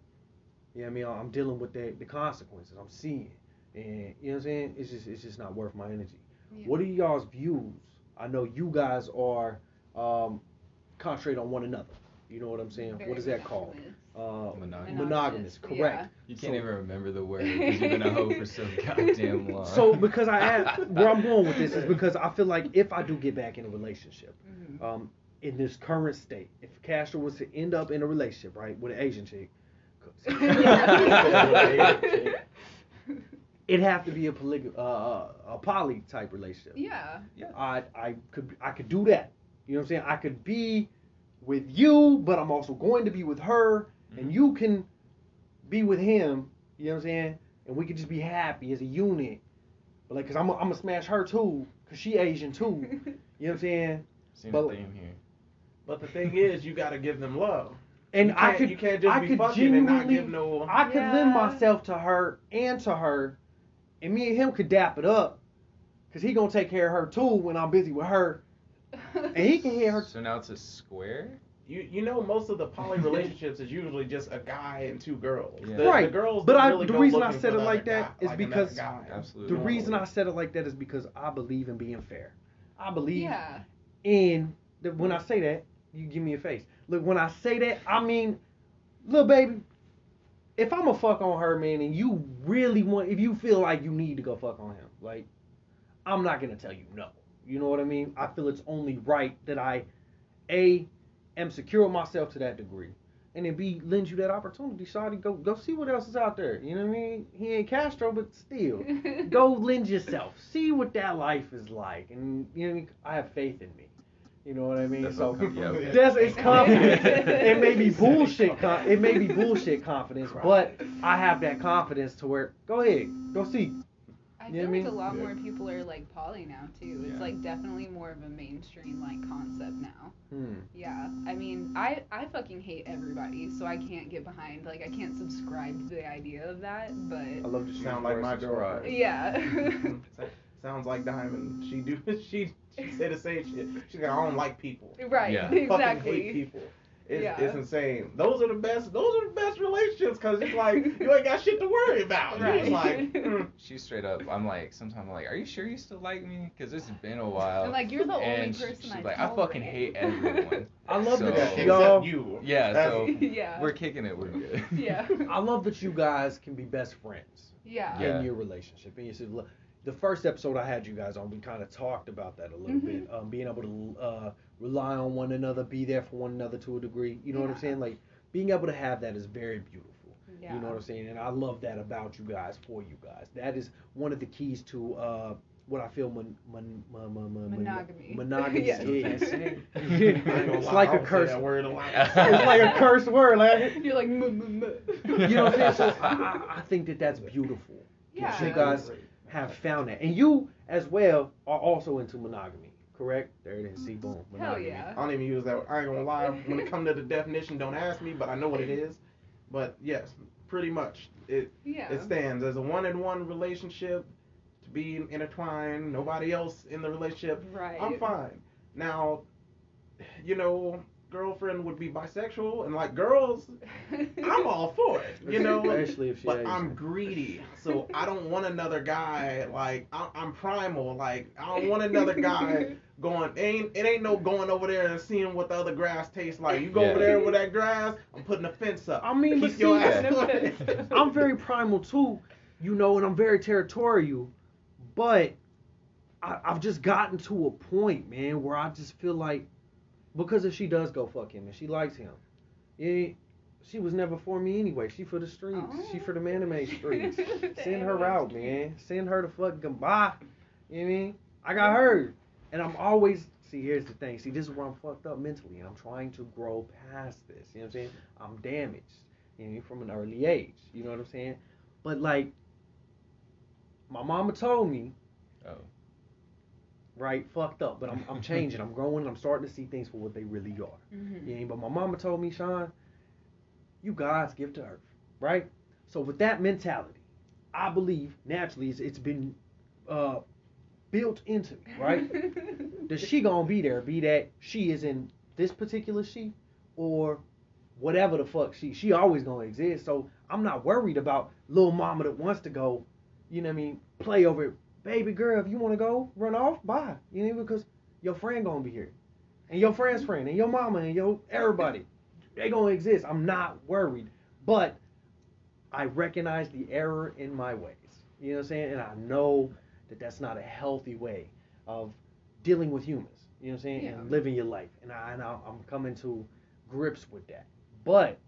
you know what I mean? I'm dealing with the the consequences. I'm seeing, and you know what I'm saying? It's just it's just not worth my energy. Yeah. What are y'all's views? I know you guys are um, concentrate on one another. You know what I'm saying? Very what is that called? monogamous. Uh, Monogamous. monogamous, correct. Yeah. You can't So- even remember the word because you've been a hoe for so goddamn long. So because I asked, where I'm going with this is because I feel like if I do get back in a relationship, Mhm. um, in this current state, if Castro was to end up in a relationship, right, with an Asian chick, it'd have to be a polyg- uh, uh, a poly type relationship. yeah. Yeah. I I could I could do that. You know what I'm saying? I could be with you, but I'm also going to be with her, and you can be with him. You know what I'm saying? And we could just be happy as a unit. But like, cause I'm i I'm gonna smash her too, cause she Asian too. You know what I'm saying? Seen but- a theme here. But the thing is, you gotta give them love. And I can't- could you can't just I be could fucking and not genuinely give no. I could lend myself to her and to her, and me and him could dap it up, cause he gonna take care of her too when I'm busy with her, and he can hear her. So now it's a square. You you know most of the poly relationships is usually just a guy and two girls. Yeah. The, Right, the girls. but don't I- really the go reason I said it like other that guy, is like because- guy. Absolutely. The reason I said it like that is because I believe in being fair. I believe yeah. in that when I say that, you give me a face. Look, when I say that, I mean, little baby, if I'm a fuck on her, man, and you really want, if you feel like you need to go fuck on him, like, I'm not gonna tell you no. You know what I mean? I feel it's only right that I, a, am secure myself to that degree, and then b lend you that opportunity, Shawty. Go go see what else is out there. You know what I mean? He ain't Castro, but still go lend yourself. See what that life is like, and you know I have faith in me. You know what I mean? That's so okay, yeah, okay. that's it's confidence. it may be bullshit. con- It may be bullshit confidence, but I have that confidence to where go ahead, go see. I You know feel I like mean? a lot Yeah. more people are like poly now too. It's Yeah. like definitely more of a mainstream like concept now. Hmm. Yeah. I mean, I I fucking hate everybody, so I can't get behind like I can't subscribe to the idea of that, But I love to Sound like my subscribe. girlfriend. yeah. Sounds like Diamond. She do she she said the same shit. She got, I don't like people. right. Yeah. Fucking hate people. It's, Yeah. it's insane. Those are the best. Those are the best relationships because it's like you ain't got shit to worry about. You're Right. like, mm, She's straight up. I'm like, sometimes I'm like, are you sure you still like me? Because it's been a while. I'm like, you're the only and she- person she's I like, I fucking hate everyone. I love So- that except y'all. you. Yeah, That's- so yeah. we're kicking it. We're good. yeah. I love that you guys can be best friends Yeah. Yeah. in your relationship. And you said, look, the first episode I had you guys on, we kind of talked about that a little Mhm. bit. Um, being able to uh, rely on one another, be there for one another to a degree. You know what I'm saying? Like being able to have that is very beautiful. Yeah. You know what I'm saying? And I love that about you guys for you guys. That is one of the keys to uh, what I feel mon- mon- mon- mon- mon- mon- Monogamy. monogamy Yes. is. I ain't gonna it's like a don't curse. Word it's like a curse word. Like, You're like, "Mm, mm, mm." you know what I'm saying? So I, I, I think that that's beautiful. Yeah. You guys have found that, and you as well are also into monogamy, correct? There it is. See, boom, Hell yeah. I don't even use that. I ain't gonna lie. When it comes to the definition, don't ask me, but I know what it is. But yes, pretty much it Yeah. it stands as a one-on-one relationship to be intertwined. Nobody else in the relationship. right. I'm fine. Now, you know, girlfriend would be bisexual, and like girls, I'm all for it. You know, Especially if she but I'm greedy, so I don't want another guy. Like I- I'm primal. Like I don't want another guy going. Ain't it ain't no going over there and seeing what the other grass tastes like. You go Yeah. over there with that grass. I'm putting a fence up. I mean, keep your see, ass I'm very primal too, you know, and I'm very territorial, but I, I've just gotten to a point, man, where I just feel like because if she does go fuck him and she likes him, it, she was never for me anyway. She for the streets. She for the anime streets. Send her out, man. Send her to fuck goodbye. You know what I mean? I got her. And I'm always see here's the thing. See, this is where I'm fucked up mentally and I'm trying to grow past this. You know what I'm saying? I'm damaged. You know, from an early age. You know what I'm saying? But like my mama told me Oh. Right? Fucked up, but I'm I'm changing. I'm growing. and I'm starting to see things for what they really are. Mhm. You know, but my mama told me, Sean, you God's gift to earth, right? So with that mentality, I believe naturally it's, it's been uh, built into me, right? the she gonna be there, be that she is in this particular she or whatever the fuck she she always gonna exist. So I'm not worried about little mama that wants to go, you know what I mean, play over it. Baby girl, if you wanna go, run off, bye. You know, because your friend gonna be here. And your friend's friend and your mama and your everybody. They gonna exist. I'm not worried. But I recognize the error in my ways. You know what I'm saying? And I know that that's not a healthy way of dealing with humans. You know what I'm saying? Yeah. And living your life. And, I, and I, I'm coming to grips with that. But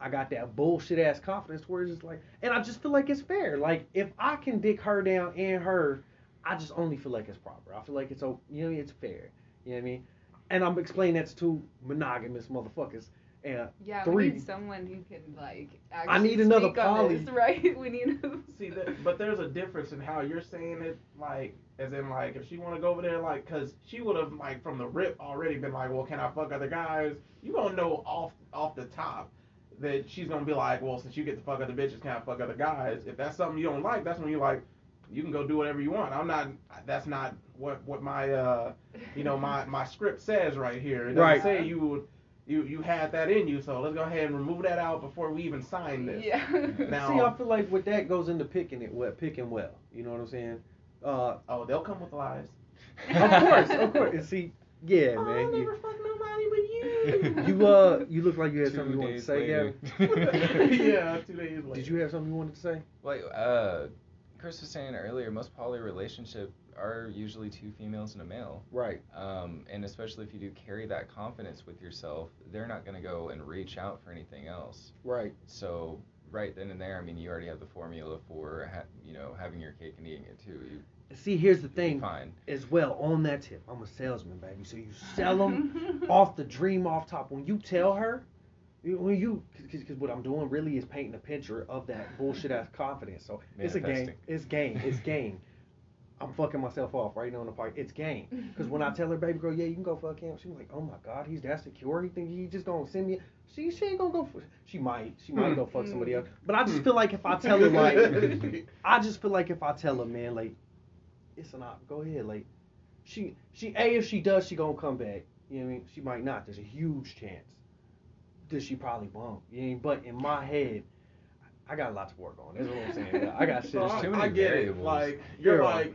I got that bullshit ass confidence where it's just like, and I just feel like it's fair. Like if I can dick her down and her, I just only feel like it's proper. I feel like it's o- you know it's fair. You know what I mean? And I'm explaining that to two monogamous motherfuckers. And Yeah, Three. we need someone who can like. I need another speak on poly. this, right? We need. A... See that, but there's a difference in how you're saying it. Like, as in, like, if she want to go over there, like, cause she would have, like, from the rip already been like, well, can I fuck other guys? You gonna know off off the top that she's gonna be like, well, since you get to fuck other bitches, can't fuck other guys? If that's something you don't like, that's when you're like, you can go do whatever you want. I'm not. That's not what what my uh, you know, my my script says right here. It doesn't Right. say you would. You, you had that in you, so let's go ahead and remove that out before we even sign this. Yeah. Now- see, I feel like with that goes into picking it well, picking well. You know what I'm saying? Uh, Oh, they'll come with lies. of course, of course. And see, yeah, Oh, I man. You, never fucked nobody but you. you uh, you look like you had Two something you wanted to say, later. Gavin. yeah, two days later. Did you have something you wanted to say? Like uh, Kris was saying earlier, most poly relationship are usually two females and a male. Right. Um, and especially if you do carry that confidence with yourself, they're not gonna go and reach out for anything else. Right. So right then and there, I mean, you already have the formula for ha- you know having your cake and eating it too. You, See, here's the thing. fine. as well on that tip. I'm a salesman, baby. So you sell them off the dream off top. When you tell her, when you, because what I'm doing really is painting a picture of that bullshit ass confidence. So it's a game. It's game. It's game. I'm fucking myself off right now in the park. It's game. Because when I tell her, baby girl, yeah, you can go fuck him, she's like, oh my god, he's that secure. He think he just gonna send me. She she ain't gonna go. For, she might. She might go fuck somebody else. But I just feel like if I tell her like. I just feel like if I tell her, man, like, it's an op. Go ahead, like, she she a if she does, she gonna come back. You know what I mean? She might not. There's a huge chance. That she probably won't. You know I mean? But in my head, I got a lot to work on. That's what I'm saying. I got shit. So I, too many I get it. Like you're Yeah. like,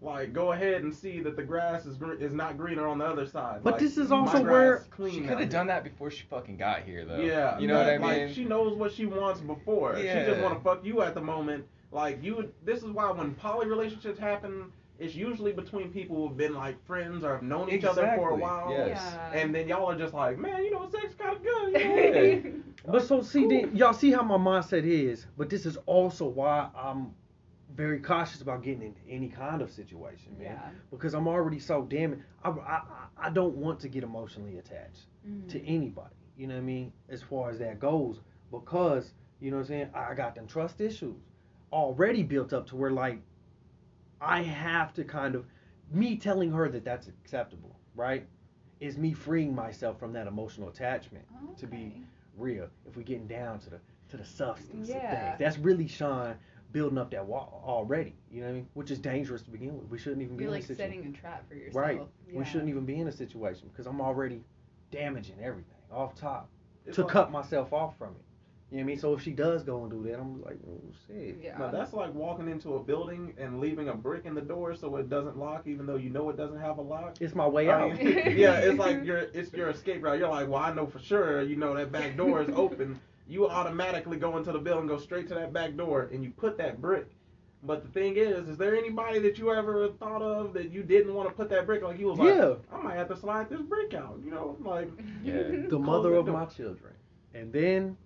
like go ahead and see that the grass is gre- is not greener on the other side. But Like, this is also where clean She could have done that before she fucking got here, though. Yeah, You know what I but, like, mean? she knows what she wants before. Yeah. She just want to fuck you at the moment. Like you, this is why when poly relationships happen, it's usually between people who've been like friends or have known each other for a Exactly, while. yes. Yeah. And then y'all are just like, man, you know, sex kind of good. Yeah. But so see, then, y'all see how my mindset is. But this is also why I'm very cautious about getting into any kind of situation, man. Yeah. Because I'm already so damn. I, I I- I don't want to get emotionally attached Mhm. to anybody. You know what I mean? As far as that goes, because you know what I'm saying. I got them trust issues already built up to where like I have to kind of me telling her that that's acceptable, right? Is me freeing myself from that emotional attachment to be real. If we're getting down to the to the substance of things, that's really Sean building up that wall already. You know what I mean? Which is dangerous to begin with. We shouldn't even be You're in like a situation. setting a trap for yourself. Right. Yeah. We shouldn't even be in a situation because I'm already damaging everything off top It's to like- cut myself off from it. You know what I mean? So if she does go and do that, I'm like, oh shit. Yeah. Now that's like walking into a building and leaving a brick in the door so it doesn't lock, even though you know it doesn't have a lock. It's my way I out. mean, yeah, it's like your it's your escape route. You're like, well, I know for sure, you know that back door is open. You automatically go into the building, go straight to that back door, and you put that brick. But the thing is, is there anybody that you ever thought of that you didn't want to put that brick? Like you was like, Yeah. I might have to slide this brick out. You know, like Yeah. the mother of my children. And then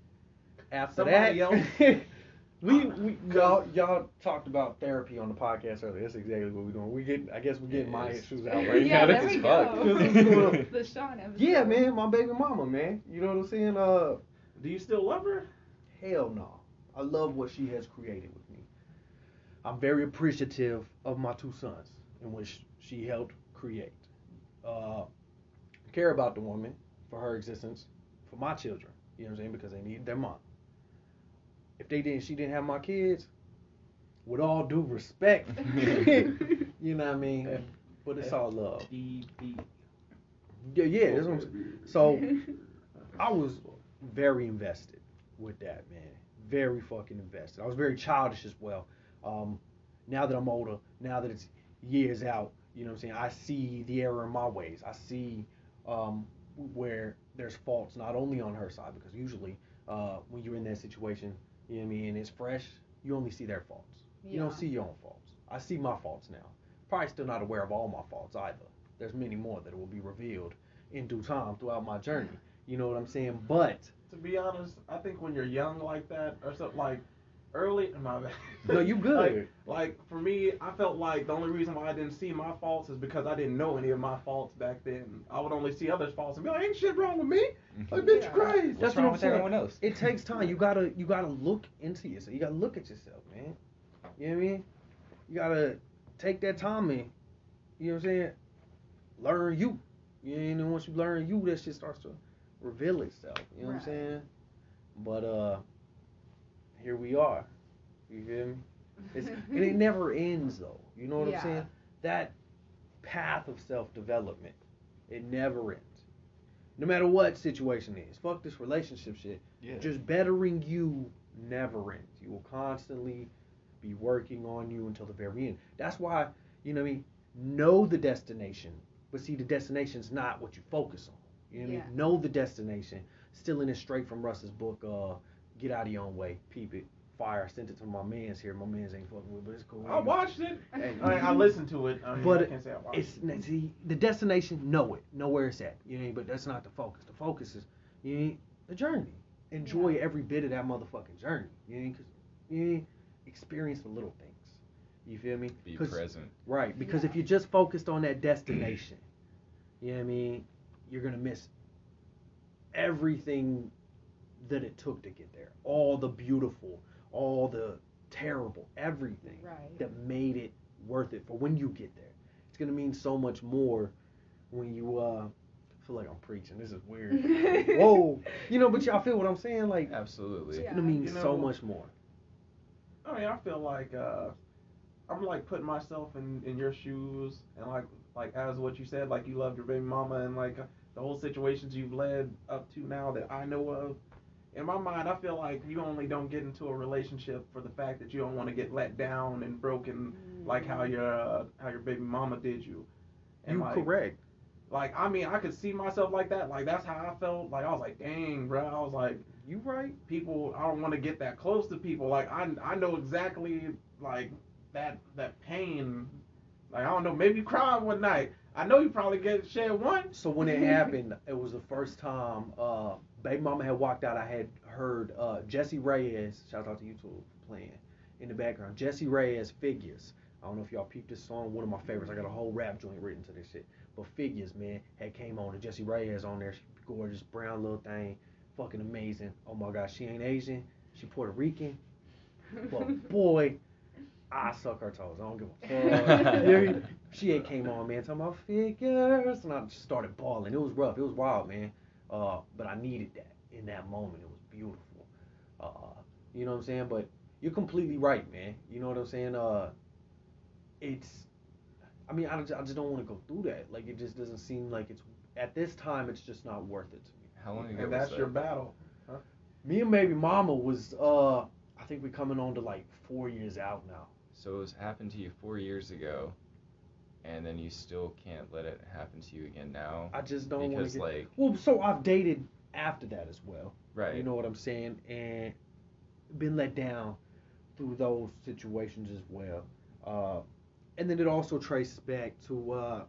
after Somebody that, we, we y'all y'all talked about therapy on the podcast earlier. That's exactly what we're doing. We get I guess we're getting my Yes. issues out right yeah, now. there we go. This is good. the Sean episode. Yeah, man, my baby mama, man. You know what I'm saying? Uh do you still love her? Hell no. I love what she has created with me. I'm very appreciative of my two sons and what sh- she helped create. Uh, care about the woman for her existence, for my children. You know what I'm saying? Because they need their mom. If they didn't, she didn't have my kids. With all due respect, you know what I mean. But it's all love. Yeah, yeah. That's what I'm. So I was very invested with that man. Very fucking invested. I was very childish as well. Um, now that I'm older, now that it's years out, you know what I'm saying. I see the error in my ways. I see um, where there's faults not only on her side because usually uh, when you're in that situation, you know what I mean, it's fresh, you only see their faults. You don't see your own faults. I see my faults now. Probably still not aware of all my faults either. There's many more that will be revealed in due time throughout my journey. You know what I'm saying? But To be honest, I think when you're young like that, or something like early, in my bad. no, you good. Like, like for me, I felt like the only reason why I didn't see my faults is because I didn't know any of my faults back then. I would only see others' faults and be like, "Ain't shit wrong with me." Like, bitch, Yeah. crazy. What's That's what wrong I'm with saying. everyone else? it takes time. You gotta you gotta look into yourself. You gotta look at yourself, man. You know what I mean? You gotta take that time and you know what I'm saying? Learn you. You know, and then once you learn you, that shit starts to reveal itself. You know what I'm saying? But uh here we are. You feel me? It's, and it never ends though. You know what Yeah. I'm saying? That path of self development, it never ends. No matter what situation is, Fuck this relationship shit. Yeah. Just bettering you never ends. You will constantly be working on you until the very end. That's why, you know what I mean? Know the destination. But see, the destination's not what you focus on. You know what I mean? Know the destination. Stealing it straight from Russ's book, uh, Get Out of Your Own Way. Peep it. Fire. I Sent it to my mans here. My mans ain't fucking with it, but it's cool. I watched it. Hey, I, I listened to it. I mean, But I can't say I watched It's it. see the destination. Know it. Know where it's at. You know, but that's not the focus. The focus is you know, the journey. Enjoy Yeah. every bit of that motherfucking journey. You know, because you know, experience the little things. You feel me? Be 'Cause- present. Right. Because if you're just focused on that destination, you know what I mean, you're gonna miss everything that it took to get there. All the beautiful, all the terrible, everything Right. that made it worth it for when you get there. It's gonna mean so much more when you uh I feel like I'm preaching. This is weird. Whoa. You know, but y'all feel what I'm saying? Like Absolutely. Yeah. gonna mean You so know- much more. I mean, I feel like uh, I'm like putting myself in, in your shoes, and like like as what you said, like you loved your baby mama, and like the whole situations you've led up to now that I know of. In my mind, I feel like you only don't get into a relationship for the fact that you don't want to get let down and broken, like how your uh, how your baby mama did you. And You like, correct. Like I mean, I could see myself like that. Like that's how I felt. Like I was like, dang, bro. I was like, You right. people I don't want to get that close to people. Like I I know exactly like that that pain. Like I don't know, maybe you cried one night. I know you probably get shed one. So when it happened, it was the first time uh, Baby Mama had walked out. I had heard uh, Jessie Reyez, shout out to YouTube, playing in the background. Jessie Reyez, Figures. I don't know if y'all peeped this song, one of my favorites. I got a whole rap joint written to this shit. But Figures, man, had came on and Jessie Reyez on there. She gorgeous, brown little thing, fucking amazing. Oh my gosh, she ain't Asian, she Puerto Rican. But boy, I suck her toes. I don't give a fuck. You hear me? she had came on, man, talking about figures, and I just started bawling. It was rough. It was wild, man. Uh, but I needed that in that moment. It was beautiful. Uh, you know what I'm saying? But you're completely right, man. You know what I'm saying? Uh, it's. I mean, I just, I just don't want to go through that. Like, it just doesn't seem like it's at this time. It's just not worth it to me. How long ago And was that's that? your battle. Huh? Me and baby mama was. Uh, I think we're coming on to like four years out now. So it was happened to you four years ago, and then you still can't let it happen to you again now. I just don't want because to get. like Well, so I've dated after that as well. right. You know what I'm saying? And been let down through those situations as well. Uh, and then it also traces back to uh,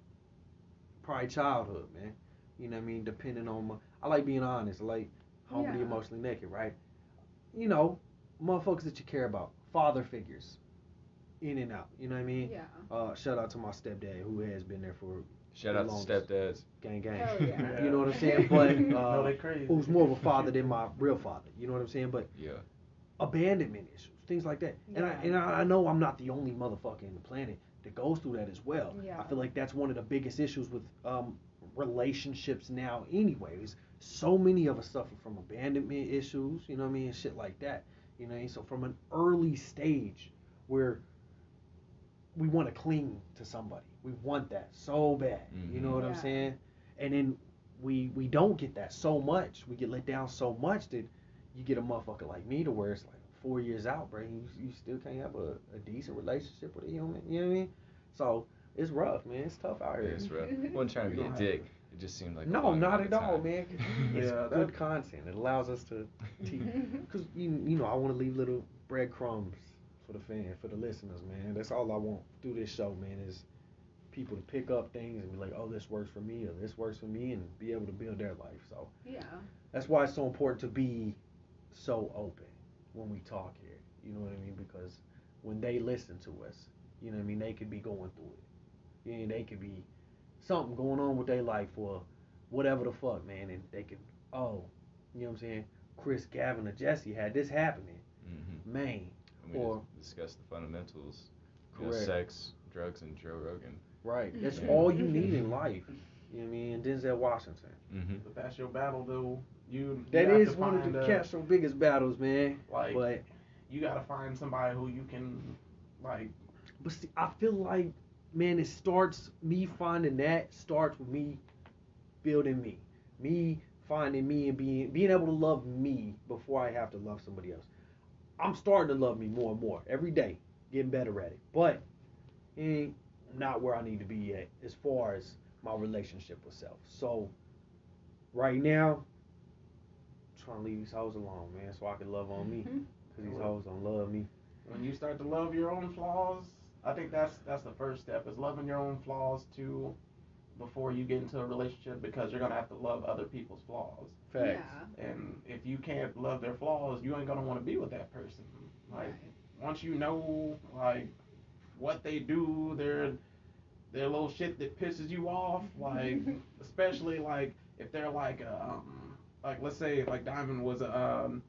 probably childhood, man. You know what I mean? Depending on my, I like being honest. I like humbly Yeah. emotionally naked, right? You know, motherfuckers that you care about, father figures, in and out. You know what I mean? Yeah. Uh, shout out to my stepdad who has been there for Shout out to longest. stepdads. gang gang. Hell yeah. you know what I'm saying? But no, uh, they crazy. who's more of a father than my real father. You know what I'm saying? But Yeah. abandonment issues, things like that. And I Yeah. and I, I know I'm not the only motherfucker in the planet that goes through that as well. Yeah. I feel like that's one of the biggest issues with um, relationships now. Anyways, so many of us suffer from abandonment issues. You know what I mean? Shit like that. You know, what I mean? so from an early stage where we want to cling to somebody, we want that so bad. You mm-hmm. know what I'm saying? And then we we don't get that so much. We get let down so much that you get a motherfucker like me to where it's like four years out, bro. You, you still can't have a, a decent relationship with a human. You know what I mean? So it's rough, man. It's tough out Yeah, here. it's rough. I wasn't trying to be a dick. It just seemed like no, long not at all, time. man. It's Yeah, good that- content. It allows us to teach. Cause you you know I want to leave little breadcrumbs for the fan, for the listeners, man. That's all I want through this show, man. Is people to pick up things and be like, oh, this works for me, or this works for me, and be able to build their life. So yeah. that's why it's so important to be so open when we talk here. You know what I mean? Because when they listen to us, you know what I mean, they could be going through it. Yeah, they could be something going on with their life or whatever the fuck, man, and they could oh, you know what I'm saying? Kris, Gavin, or Jesse had this happening, Mhm. man. And we Or- just discussed the fundamentals. You know, sex, drugs, and Joe Rogan. Right. That's Yeah. all you need in life. You know what I mean? And Denzel Washington. Mm-hmm. If that's your battle, though, you That you have is to one of the a- Castro biggest battles, man. Like, But you gotta find somebody who you can, like, But see, I feel like, man, it starts me finding that starts with me building me, me finding me and being being able to love me before I have to love somebody else. I'm starting to love me more and more every day, getting better at it. But it ain't not where I need to be yet as far as my relationship with self. So right now, I'm trying to leave these hoes alone, man, so I can love on me. Mm-hmm. Cause these hoes don't love me. when you start to love your own flaws, I think that's that's the first step is loving your own flaws too, before you get into a relationship because you're gonna have to love other people's flaws. Facts. And if you can't love their flaws, you ain't gonna want to be with that person. Like Right. once you know like what they do, their their little shit that pisses you off, like especially like if they're like um like let's say like Diamond was um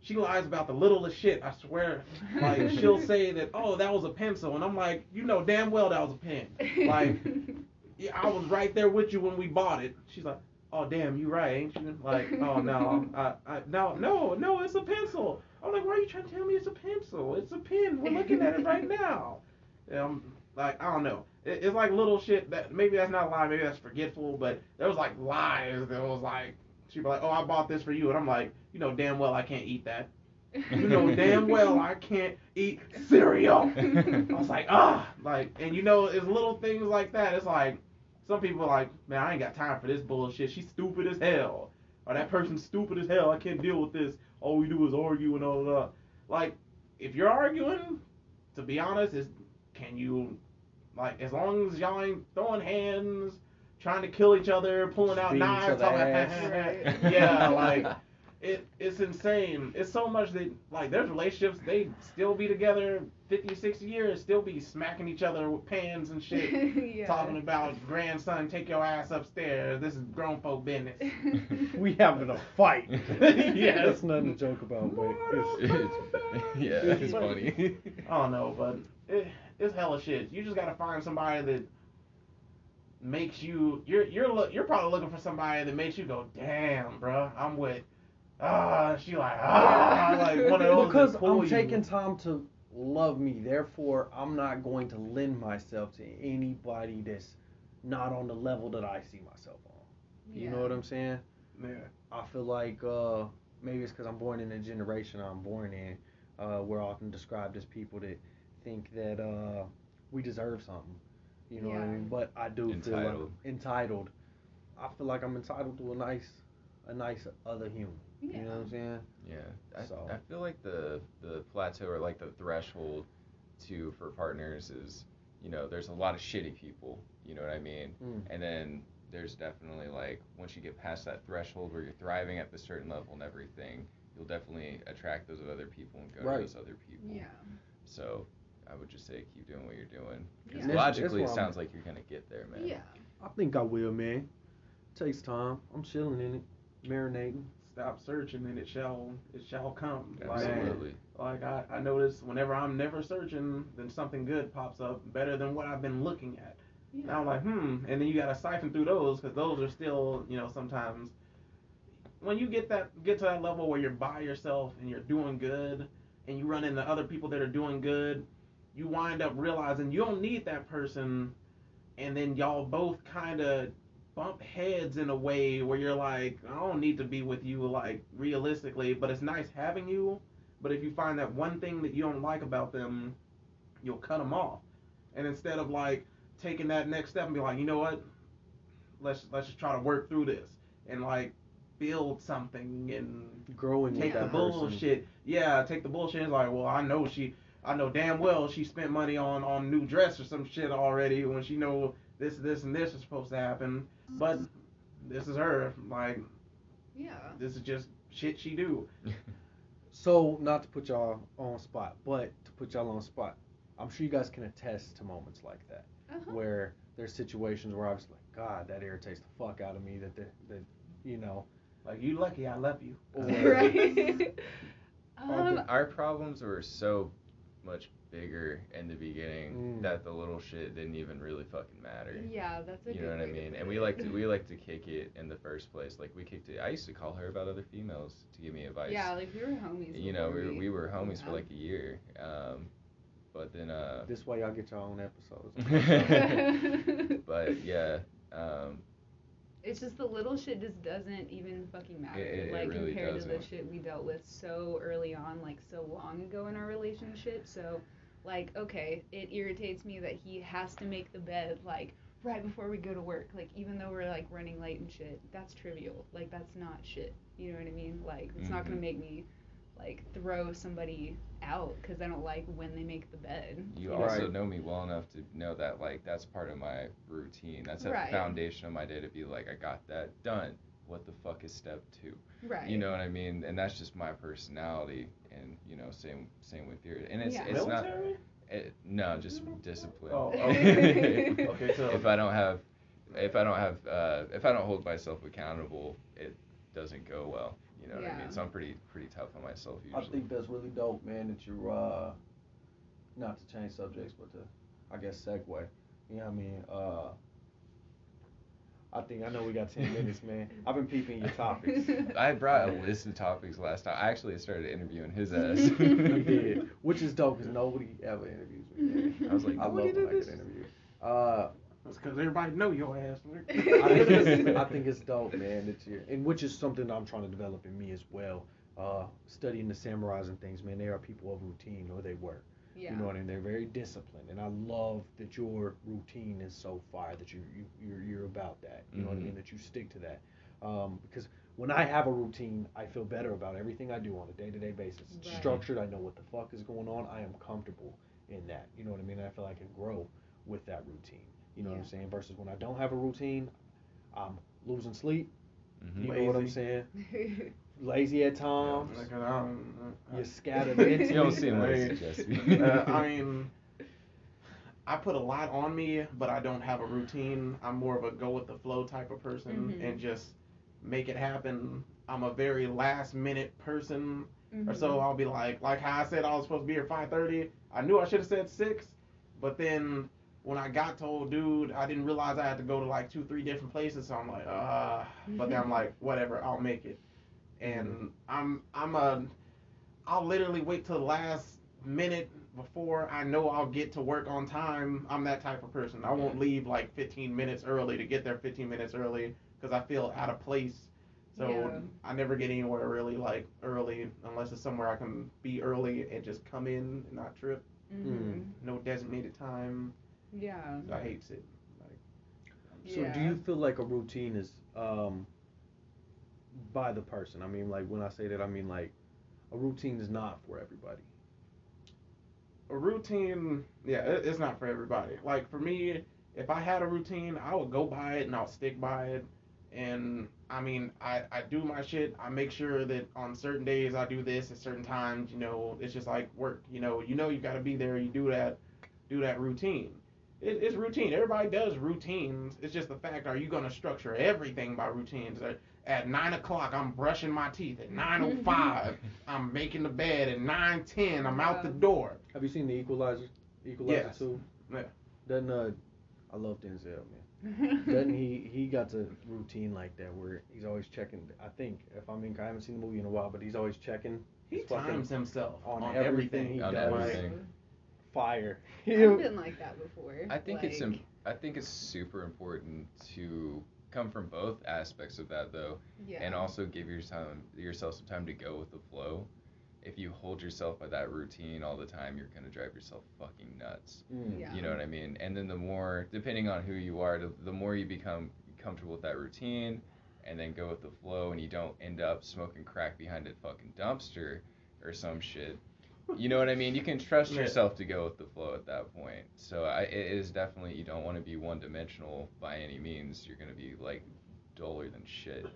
she lies about the littlest shit, I swear. Like she'll say that, oh, that was a pencil and I'm like, you know damn well that was a pen. Like yeah, I was right there with you when we bought it. She's like, oh damn, you right, ain't you? Like, oh no, I, I, no, no, no, it's a pencil. I'm like, why are you trying to tell me it's a pencil? It's a pen. We're looking at it right now. And I'm like, I don't know. It, it's like little shit that maybe that's not a lie, maybe that's forgetful, but there was like lies that was like, she'd be like, oh, I bought this for you, and I'm like, you know damn well I can't eat that. You know damn well I can't eat cereal. I was like, ah, like, and you know, it's little things like that. It's like, some people are like, man, I ain't got time for this bullshit. She's stupid as hell. Or that person's stupid as hell. I can't deal with this. All we do is argue and all that. Like, if you're arguing, to be honest, is can you, like, as long as y'all ain't throwing hands, trying to kill each other, pulling out Beating knives, other all that, yeah, like, it, it's insane. It's so much that, like, there's relationships, they still be together 50, 60 years, still be smacking each other with pans and shit. yeah. Talking about grandson, take your ass upstairs. This is grown folk business. We having a fight. yeah, That's nothing to joke about, but it's, It's, yeah, it's funny. I don't know, but it, it's hella shit. You just gotta find somebody that makes you. You're you're look. You're probably looking for somebody that makes you go, damn, bro. I'm with. Ah, she like ah, like one of those. because that pull I'm you. taking time to love me. Therefore, I'm not going to lend myself to anybody that's not on the level that I see myself on. You know what I'm saying? Yeah. I feel like uh, maybe it's because I'm born in the generation I'm born in. Uh, we're often described as people that think that uh, we deserve something. You know what I mean? But I do feel like Entitled. entitled. I feel like I'm entitled to a nice, a nice other human. You know what I'm saying? Yeah, I, So- I feel like the the plateau or like the threshold to for partners is you know there's a lot of shitty people you know what I mean Mm. and then there's definitely like once you get past that threshold where you're thriving at the certain level and everything you'll definitely attract those other people and go Right. to those other people Yeah. so I would just say keep doing what you're doing because Yeah. That's- that's logically it where I'm sounds like you're gonna get there man Yeah. I think I will, man. Takes time. I'm chilling in it, marinating. Stop searching, and it shall it shall come. Like, Absolutely. like I, I notice whenever I'm never searching, then something good pops up better than what I've been looking at. And I'm like, hmm, and then you gotta siphon through those because those are still, you know, sometimes when you get that get to that level where you're by yourself and you're doing good, and you run into other people that are doing good, you wind up realizing you don't need that person, and then y'all both kind of bump heads in a way where you're like, I don't need to be with you, like realistically, but it's nice having you. But if you find that one thing that you don't like about them, you'll cut them off. And instead of like taking that next step and be like, you know what, let's let's just try to work through this and like build something and Growing take the person. bullshit. Yeah, take the bullshit. It's like, well, I know she, I know damn well she spent money on on new dress or some shit already when she know this, this, and this is supposed to happen. But this is her. Like, Yeah. this is just shit she do. So, not to put y'all on spot, but to put y'all on spot, I'm sure you guys can attest to moments like that Uh-huh. where there's situations where I was like, God, that irritates the fuck out of me. That the, that you know, Like, you lucky I love you. or right. um, Our problems were so much bigger in the beginning Mm. that the little shit didn't even really fucking matter. yeah, that's a You good know what I way to mean? And we like to we like to kick it in the first place. Like we kicked it. I used to call her about other females to give me advice. Yeah, like we were homies. You know, we before were, we were homies for like a year. Um, but then uh, this way y'all get your own episodes. but yeah, um, it's just the little shit just doesn't even fucking matter. It- it- it like really compared to the shit we dealt with so early on, like so long ago in our relationship. So, like, okay, it irritates me that he has to make the bed like right before we go to work. Like, even though we're like running late and shit, that's trivial. Like, that's not shit. You know what I mean? Like, it's not gonna Mhm. make me like throw somebody out because I don't like when they make the bed. you Right. also know me well enough to know that like that's part of my routine. That's at Right. the foundation of my day to be like, I got that done. What the fuck is step two? Right. You know what I mean? And that's just my personality. And you know, same same with yours. And it's Yeah. it's not. Military? It, no, just discipline. Oh, okay. Okay, so- if I don't have, if I don't have, uh, if I don't hold myself accountable, it doesn't go well. You know what I Yeah. mean? So I'm pretty pretty tough on myself usually. I think that's really dope, man. That you're uh, not to change subjects, but to, I guess, segue. You know what I mean? Uh, I think I know we got ten minutes, man. I've been peeping your topics. I brought a list of topics last time. I actually started interviewing his ass. You did, which is dope because nobody ever interviews me. Man. I was like, I love nobody when did I get interviewed. Uh, That's because everybody know your ass. I think, it's, I think it's dope, man. That you and which is something I'm trying to develop in me as well. Uh, studying the samurais and things, man. They are people of routine, or they were. Yeah. You know what I mean? They're very disciplined, and I love that your routine is so fire that you, you you're you're about that. You know what I mean? That you stick to that. Um, because when I have a routine, I feel better about everything I do on a day to day basis. It's Right. structured. I know what the fuck is going on. I am comfortable in that. You know what I mean? I feel like I can grow with that routine. You know what I'm saying? Versus when I don't have a routine, I'm losing sleep. Mhm. You know what I'm saying? Lazy at times. Like, I don't- You're scattered mentally. You don't seem I lazy, mean, Jesse. uh, I mean, I put a lot on me, but I don't have a routine. I'm more of a go with the flow type of person Mhm. and just make it happen. I'm a very last minute person, or Mhm. so I'll be like, like how I said I was supposed to be here 5:30. I knew I should have said six, but then when I got told, dude, I didn't realize I had to go to like two, three different places. So I'm like, ah. But then I'm like, whatever, I'll make it. And I'm I'm a I'll literally wait till the last minute before I know I'll get to work on time. I'm that type of person. I won't leave like 15 minutes early to get there 15 minutes early because I feel out of place. So Yeah. I never get anywhere really like early unless it's somewhere I can be early and just come in and not trip. Mhm. No designated time. Yeah. I hate it. Like, So do you feel like a routine is um by the person? I mean like when I say that I mean like a routine is not for everybody. a routine, yeah, it, it's not for everybody. Like for me, if I had a routine, I would go by it and I'll stick by it. And I mean, I, I do my shit. I make sure that on certain days I do this at certain times. You know, it's just like work. You know, you know you got to be there. You do that, do that routine. It, it's routine. Everybody does routines. It's just the fact: are you going to structure everything by routines? Or At nine o'clock, I'm brushing my teeth. At nine o five, I'm making the bed. At nine ten, I'm out the door. Have you seen the Equalizer? Equalizer Yes. two. Yeah. Doesn't uh, I love Denzel man. Doesn't he? He got a routine like that where he's always checking. I think if I'm in, I haven't seen the movie in a while, but he's always checking. He times himself on on, everything everything. he On does. everything. fire. I've been like that before. I think it's like, im- I think it's super important to come from both aspects of that though, yeah. and also give your time yourself some time to go with the flow. If you hold yourself by that routine all the time, you're gonna drive yourself fucking nuts. Mm. Yeah. You know what I mean? And then the more, depending on who you are, the, the more you become comfortable with that routine, and then go with the flow, and you don't end up smoking crack behind a fucking dumpster or some shit. You know what I mean? You can trust Yeah. yourself to go with the flow at that point. So I, it is definitely you don't want to be one dimensional by any means. You're gonna be like duller than shit.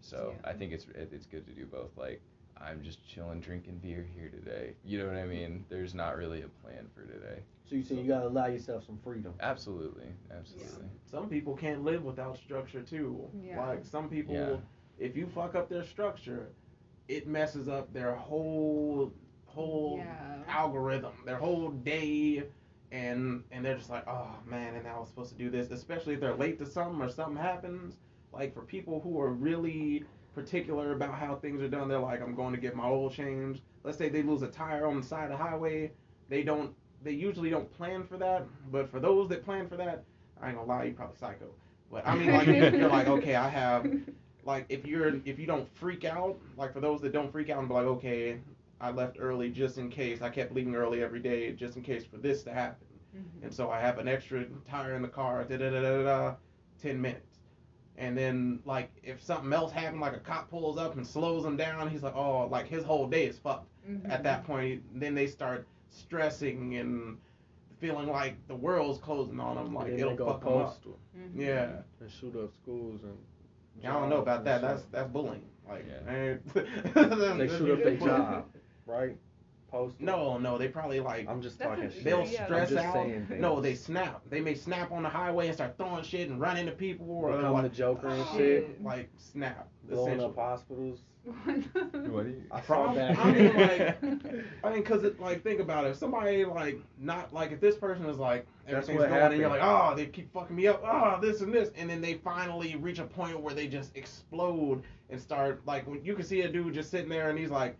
So Yeah. I think it's it, it's good to do both. Like I'm just chilling, drinking beer here today. You know what I mean? There's not really a plan for today. So you say you gotta allow yourself some freedom. Absolutely, absolutely. Some people can't live without structure too. Yeah. Like some people, Yeah. if you fuck up their structure, it messes up their whole whole Yeah. algorithm, their whole day, and and they're just like, oh man, and I was supposed to do this. Especially if they're late to something or something happens. Like for people who are really particular about how things are done, they're like, I'm going to get my oil changed. Let's say they lose a tire on the side of the highway, they don't. They usually don't plan for that, but for those that plan for that, I ain't gonna lie, you probably psycho. But I mean, like you're like, okay, I have like if you're if you don't freak out, like for those that don't freak out and be like, okay, I left early just in case. I kept leaving early every day just in case for this to happen. Mhm. And so I have an extra tire in the car, da da da da da, ten minutes. And then like if something else happened, like a cop pulls up and slows him down, he's like, oh, like his whole day is fucked. Mhm. At that point, then they start stressing and feeling like the world's closing on them, like And then it'll they go fuck them up. postal Mhm. Yeah. and shoot up schools and. I don't know about that. That's that's bullying. Like, Yeah. man. They shoot up their job, right? Postal. No, no, they probably like I'm just That's talking shit. they'll Yeah. stress I'm just out. saying things. No, they snap. They may snap on the highway and start throwing shit and run into people or Become like, the Joker and shit. Like snap. blowing essentially. up hospitals. What do you? I saw that. I mean, like, I mean, cause it, like, think about it. If somebody like not like if this person is like That's everything's what going and you're like, oh, they keep fucking me up, oh, this and this, and then they finally reach a point where they just explode and start like when you can see a dude just sitting there and he's like,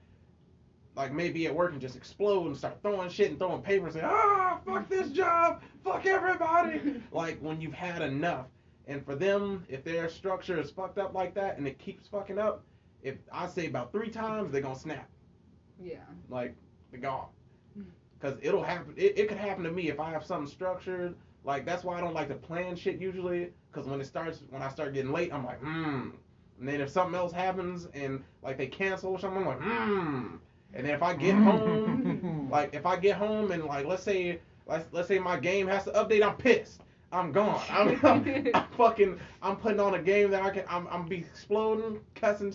like maybe at work and just explode and start throwing shit and throwing papers and say, ah, fuck this job, fuck everybody. like when you've had enough. And for them, if their structure is fucked up like that and it keeps fucking up, if I say about three times, they're gonna snap. yeah. Like they're gone. Cause it'll happen. It, it could happen to me if I have something structured. Like that's why I don't like to plan shit usually. Cause when it starts, when I start getting late, I'm like, hmm. And then if something else happens and like they cancel or something, I'm like, hmm. And then if I get mm. home, like if I get home and like let's say let's let's say my game has to update, I'm pissed. I'm gone. I'm, I'm, I'm fucking. I'm putting on a game that I can. I'm I'm be exploding, cussing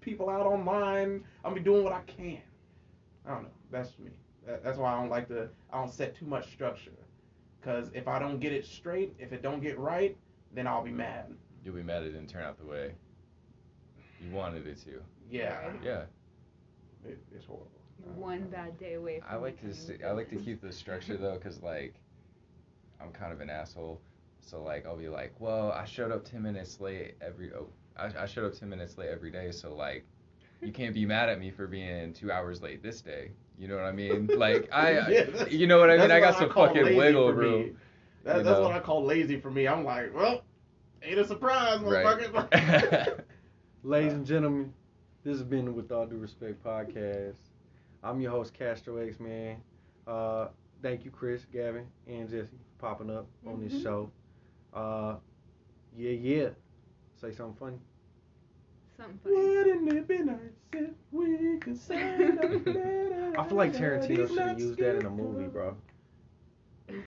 people out online. I'm be doing what I can. I don't know. That's me. That, that's why I don't like to. I don't set too much structure. Cause if I don't get it straight, if it don't get right, then I'll be mad. You'll be mad it didn't turn out the way you wanted it to. Yeah. Yeah. It, it's horrible. One uh, bad day away from I like to becoming s- I like to keep the structure though, cause like I'm kind of an asshole. So like I'll be like, well, I showed up ten minutes late every. Oh, I, I showed up ten minutes late every day. So like, you can't be mad at me for being two hours late this day. You know what I mean? Like I, Yeah, you know what I mean? that's I got what some call fucking lazy wiggle for room. me. That, that's know? what I call lazy for me. I'm like, well, ain't a surprise, Right. motherfucker. Ladies and gentlemen, this has been With All Due Respect podcast. I'm your host, Castro X Man. Uh, thank you, Kris, Gavin, and Jesse for popping up on this Mhm. show. Uh, yeah, yeah. Say something funny. Something funny. Wouldn't it be nice if we could say I feel like Tarantino should have used that in a movie, bro.